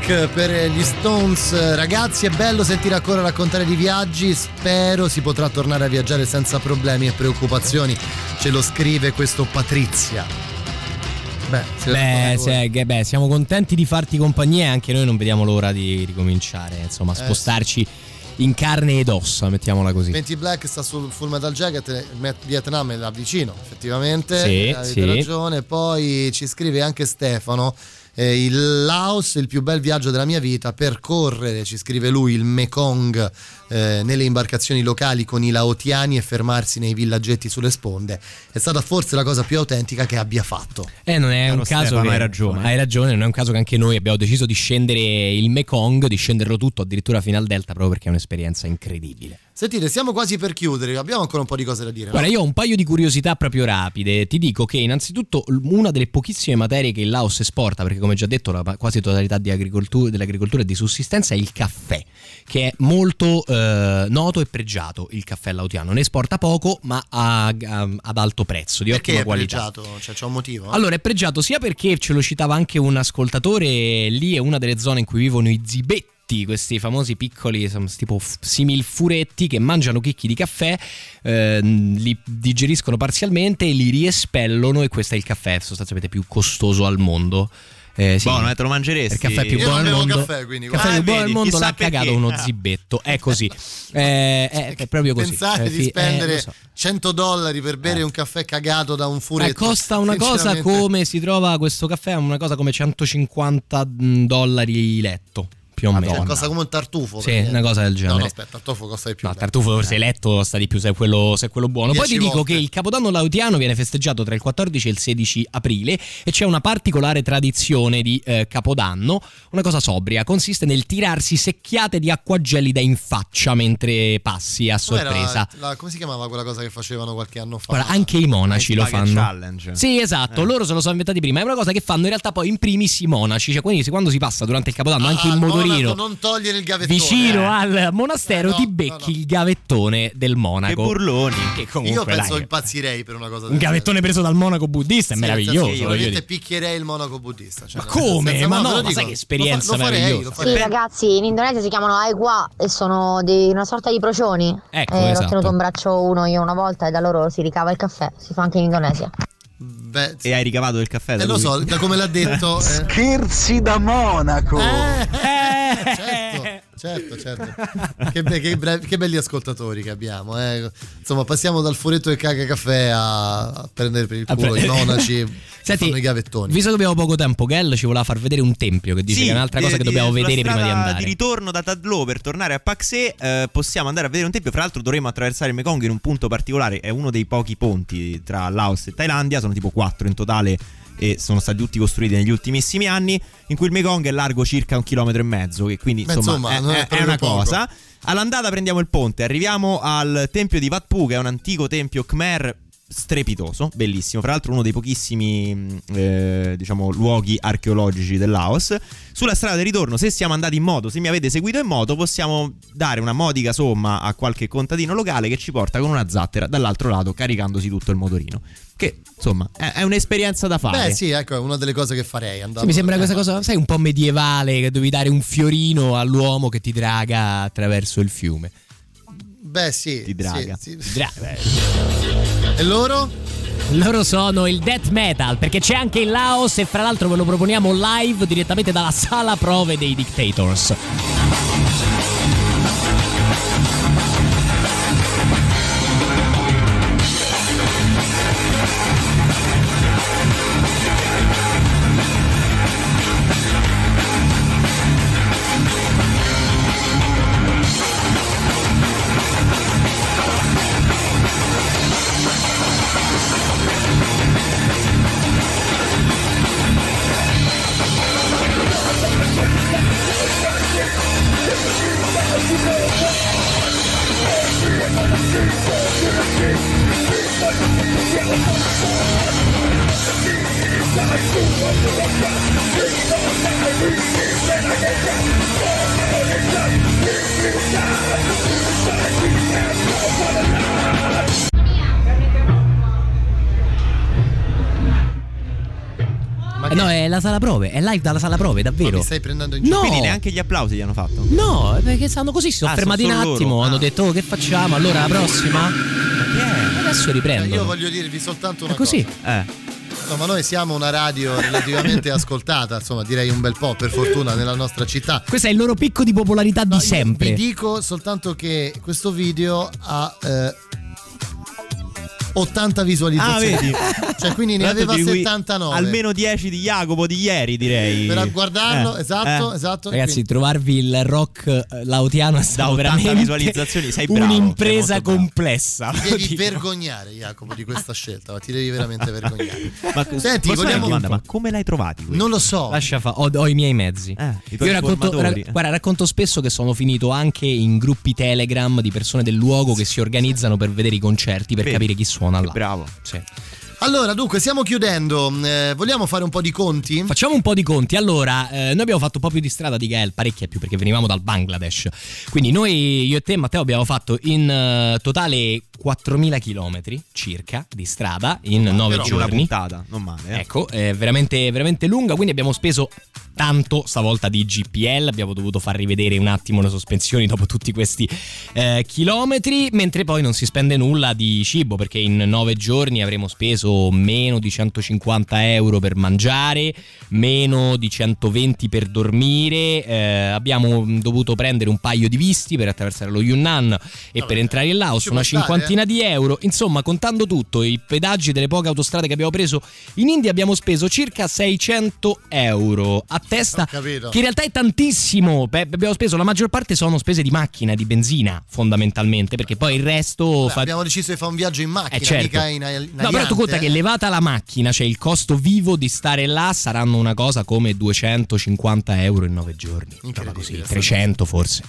Per gli Stones, ragazzi è bello sentire ancora raccontare di viaggi, spero si potrà tornare a viaggiare senza problemi e preoccupazioni, ce lo scrive questo Patrizia. Beh, Beh, se- beh, siamo contenti di farti compagnia e anche noi non vediamo l'ora di ricominciare, insomma, Eh, spostarci in carne ed ossa, mettiamola così. Painted Black sta sul Full Metal Jacket, Met- Vietnam è là vicino, effettivamente. Sì, avete sì. ragione. Poi ci scrive anche Stefano. Eh, il Laos il più bel viaggio della mia vita, percorrere, ci scrive lui, il Mekong eh, nelle imbarcazioni locali con i laotiani e fermarsi nei villaggetti sulle sponde. È stata forse la cosa più autentica che abbia fatto. Eh, non è Caro un caso Stefano, che, hai ragione. hai ragione, non è un caso che anche noi abbiamo deciso di scendere il Mekong, di scenderlo tutto addirittura fino al Delta proprio perché è un'esperienza incredibile. Sentite, siamo quasi per chiudere, abbiamo ancora un po' di cose da dire. no? Guarda, io ho un paio di curiosità proprio rapide. Ti dico che innanzitutto una delle pochissime materie che il Laos esporta, perché come già detto la quasi totalità di agricoltura- dell'agricoltura e di sussistenza è il caffè, che è molto eh, noto e pregiato il caffè laotiano. Ne esporta poco ma a- a- ad alto prezzo, di Perché ottima è qualità. pregiato? Cioè, c'è un motivo? Allora è pregiato sia perché ce lo citava anche un ascoltatore, lì è una delle zone in cui vivono i zibetti, questi famosi piccoli tipo simil furetti che mangiano chicchi di caffè, ehm, li digeriscono parzialmente e li riespellono e questo è il caffè sostanzialmente più costoso al mondo. Eh, sì. Buono, eh, te lo mangeresti? Il caffè più Io buono al mondo. caffè, quindi, il caffè più Ah, buono al mondo l'ha cagato perché. uno zibetto. È così. Eh, è, è proprio così. Pensare Eh, di fi- eh, spendere so. 100 dollari per bere un caffè cagato da un Eh, furetto. costa una cosa come si trova questo caffè, una cosa come 150 dollari letto, più o meno. Cioè, costa come un tartufo. Sì, una cosa del genere. No, no, aspetta, il tartufo costa di più. No, dai. tartufo forse letto costa di più se è quello, se è quello buono. Poi ti dico volte. che il Capodanno lautiano viene festeggiato tra il 14 e il 16 aprile e c'è una particolare tradizione di eh, Capodanno, una cosa sobria, consiste nel tirarsi secchiate di acqua gelida in faccia mentre passi a sorpresa. la- come si chiamava quella cosa che facevano qualche anno fa? Guarda, anche i monaci lo fanno. Challenge. Sì, esatto, Eh. loro se lo sono inventati prima. È una cosa che fanno in realtà poi in primis i monaci. Cioè, quindi se quando si passa durante il Capodanno Ah, anche il al motorino monaco non togliere il gavettone. vicino eh. al monastero Eh, no, ti becchi il gavettone del monaco. Che burloni. Che comunque Io penso dai, impazzirei per una cosa del un gavettone preso dal monaco buddista è Sì, meraviglioso. Io veramente picchierei il monaco buddista. Cioè, Ma come? Ma no, ma sai che esperienza lo, fa- lo farei, meravigliosa. lo Sì, farei. ragazzi, in Indonesia si chiamano Aigua e sono di una sorta di procioni. Ecco, e esatto. ho tenuto un braccio uno io una volta e da loro si ricava il caffè. Si fa anche in Indonesia. Beh, sì. E hai ricavato del caffè da Eh, lo so, da come l'ha detto. eh. Scherzi da Monaco. Certo, certo, certo. Che, be- che bravi- che belli ascoltatori che abbiamo. eh. Insomma, passiamo dal furetto che caga caffè a, a prendere per il A culo pre- i monaci Senti, fanno i gavettoni. Visto che abbiamo poco tempo, Gell ci voleva far vedere un tempio che dice Sì, che è un'altra cosa di- che dobbiamo di- sulla vedere prima di andare. di ritorno da Tadlo per tornare a Paxé eh, possiamo andare a vedere un tempio. Fra l'altro dovremo attraversare il Mekong in un punto particolare. È uno dei pochi ponti tra Laos e Thailandia. Sono tipo quattro in totale e sono stati tutti costruiti negli ultimissimi anni. In cui il Mekong è largo circa un chilometro e mezzo. Che quindi Beh, insomma, insomma, è, è è- una poco. cosa. All'andata prendiamo il ponte. Arriviamo al tempio di Wat Phu, che è un antico tempio Khmer strepitoso, bellissimo. Fra l'altro, uno dei pochissimi mh, eh, diciamo luoghi archeologici del Laos. Sulla strada di ritorno, se siamo andati in moto, se mi avete seguito in moto, possiamo dare una modica somma a qualche contadino locale che ci porta con una zattera dall'altro lato caricandosi tutto il motorino. Che insomma è, un'esperienza da fare. Beh, sì, ecco, è una delle cose che farei. Sì, mi sembra eh, questa cosa, sai, un po' medievale, che devi dare un fiorino all'uomo che ti draga attraverso il fiume. Beh, sì. Ti draga. sì, sì. Dra- E loro? Loro sono il death metal perché c'è anche in Laos e fra l'altro ve lo proponiamo live direttamente dalla sala prove dei Dictators. No, la sala prove, è live dalla sala prove, davvero. Mi stai prendendo in No. giro? Quindi neanche gli applausi gli hanno fatto. No, perché stanno così, si sono Ah, fermati un attimo, loro. hanno Ah. detto "Oh, che facciamo? Allora la prossima?" Adesso Eh, riprendono. Io voglio dirvi soltanto una È così. cosa. No, ma noi siamo una radio relativamente ascoltata, insomma, direi un bel po', per fortuna, nella nostra città. Questo è il loro picco di popolarità di sempre. Vi dico soltanto che questo video ha eh, 80 Ah, visualizzazioni. vedi? Cioè, quindi ne aveva di cui 79. Almeno 10 di Jacopo di ieri, direi. Per guardarlo, Eh, esatto, eh. esatto. Ragazzi, Quindi- trovarvi il rock eh, lautiano è stato 80 veramente visualizzazioni, sei bravo, un'impresa complessa. Ti devi dico. vergognare, Jacopo, di questa scelta. Ma ti devi veramente vergognare. Ma Senti, vogliamo. domanda, ma come l'hai trovati? questi? Non lo so. Lascia fa- ho, ho i miei mezzi. Eh, i Io racconto, ra- guarda, racconto spesso che sono finito anche in gruppi Telegram di persone del luogo che si organizzano per vedere i concerti per Vedi? capire chi suona là. Bravo. Sì. Allora, dunque, stiamo chiudendo. Eh, vogliamo fare un po' di conti? Facciamo un po' di conti. Allora, eh, noi abbiamo fatto un po' più di strada di Gael, parecchia più perché venivamo dal Bangladesh. Quindi noi, io e te, Matteo, abbiamo fatto in eh, totale 4.000 km circa di strada in 9 Però una giorni. puntata, non male. eh. Ecco, è veramente, veramente lunga, quindi abbiamo speso tanto stavolta di GPL, abbiamo dovuto far rivedere un attimo le sospensioni dopo tutti questi eh, chilometri, mentre poi non si spende nulla di cibo perché in nove giorni avremo speso meno di 150 euro per mangiare, meno di 120 per dormire, eh, abbiamo dovuto prendere un paio di visti per attraversare lo Yunnan e per entrare in Laos, una può stare, cinquantina di euro, insomma contando tutto, i pedaggi delle poche autostrade che abbiamo preso in India abbiamo speso circa 600 euro. A testa, che in realtà è tantissimo, Beh, abbiamo speso la maggior parte sono spese di macchina, di benzina fondamentalmente, perché poi il resto... Beh, fa- abbiamo deciso di fare un viaggio in macchina, eh, certo. mica in, in No, però tu conta aliante, che levata la macchina, cioè il costo vivo di stare là saranno una cosa come 250 euro in nove giorni. Roba così, 300 forse.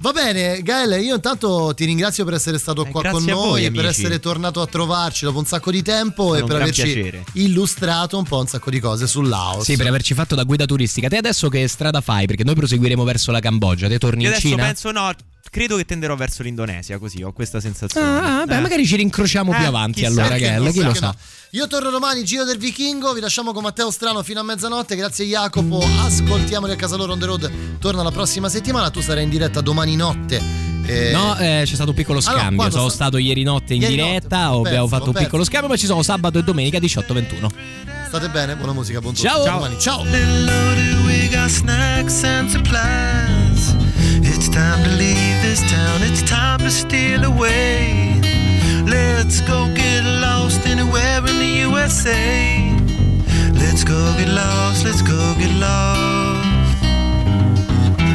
Va bene, Gael, io intanto ti ringrazio per essere stato qua con Eh, grazie a noi voi, e per essere tornato a trovarci dopo un sacco di tempo Con e per averci piacere. illustrato un po' un sacco di cose sul Laos. Sì, per averci fatto da guida turistica. Te adesso che strada fai? Perché noi proseguiremo verso la Cambogia. Te torni Io in adesso Cina? penso no, credo che tenderò verso l'Indonesia, così ho questa sensazione. Ah, beh, Eh. magari ci rincrociamo più Eh, avanti chissà, allora, no, chi lo sa. no? Io torno domani, Giro del Vichingo, vi lasciamo con Matteo Strano fino a mezzanotte, grazie Jacopo, ascoltiamoli a casa loro on the road, torna la prossima settimana, tu sarai in diretta domani notte. Eh, No, eh, c'è stato un piccolo scambio. quando sono sta- stato ieri notte in Ieri notte, diretta. l'ho abbiamo perso, fatto un piccolo scambio, ma ci sono sabato e domenica 18-21. State bene, buona musica, buon. Ciao. A domani, ciao. It's time to leave this town, it's time to steal away. Let's go get lost anywhere in the USA. Let's go get lost, let's go get lost.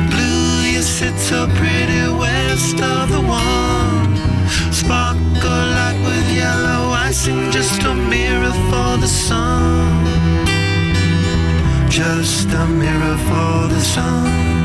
Blue, you sit so pretty west of the one. Sparkle like with yellow icing, just a mirror for the sun. Just a mirror for the sun.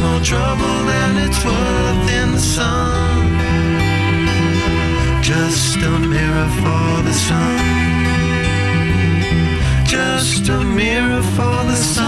More trouble than it's worth in the sun. Just a mirror for the sun. Just a mirror for the sun.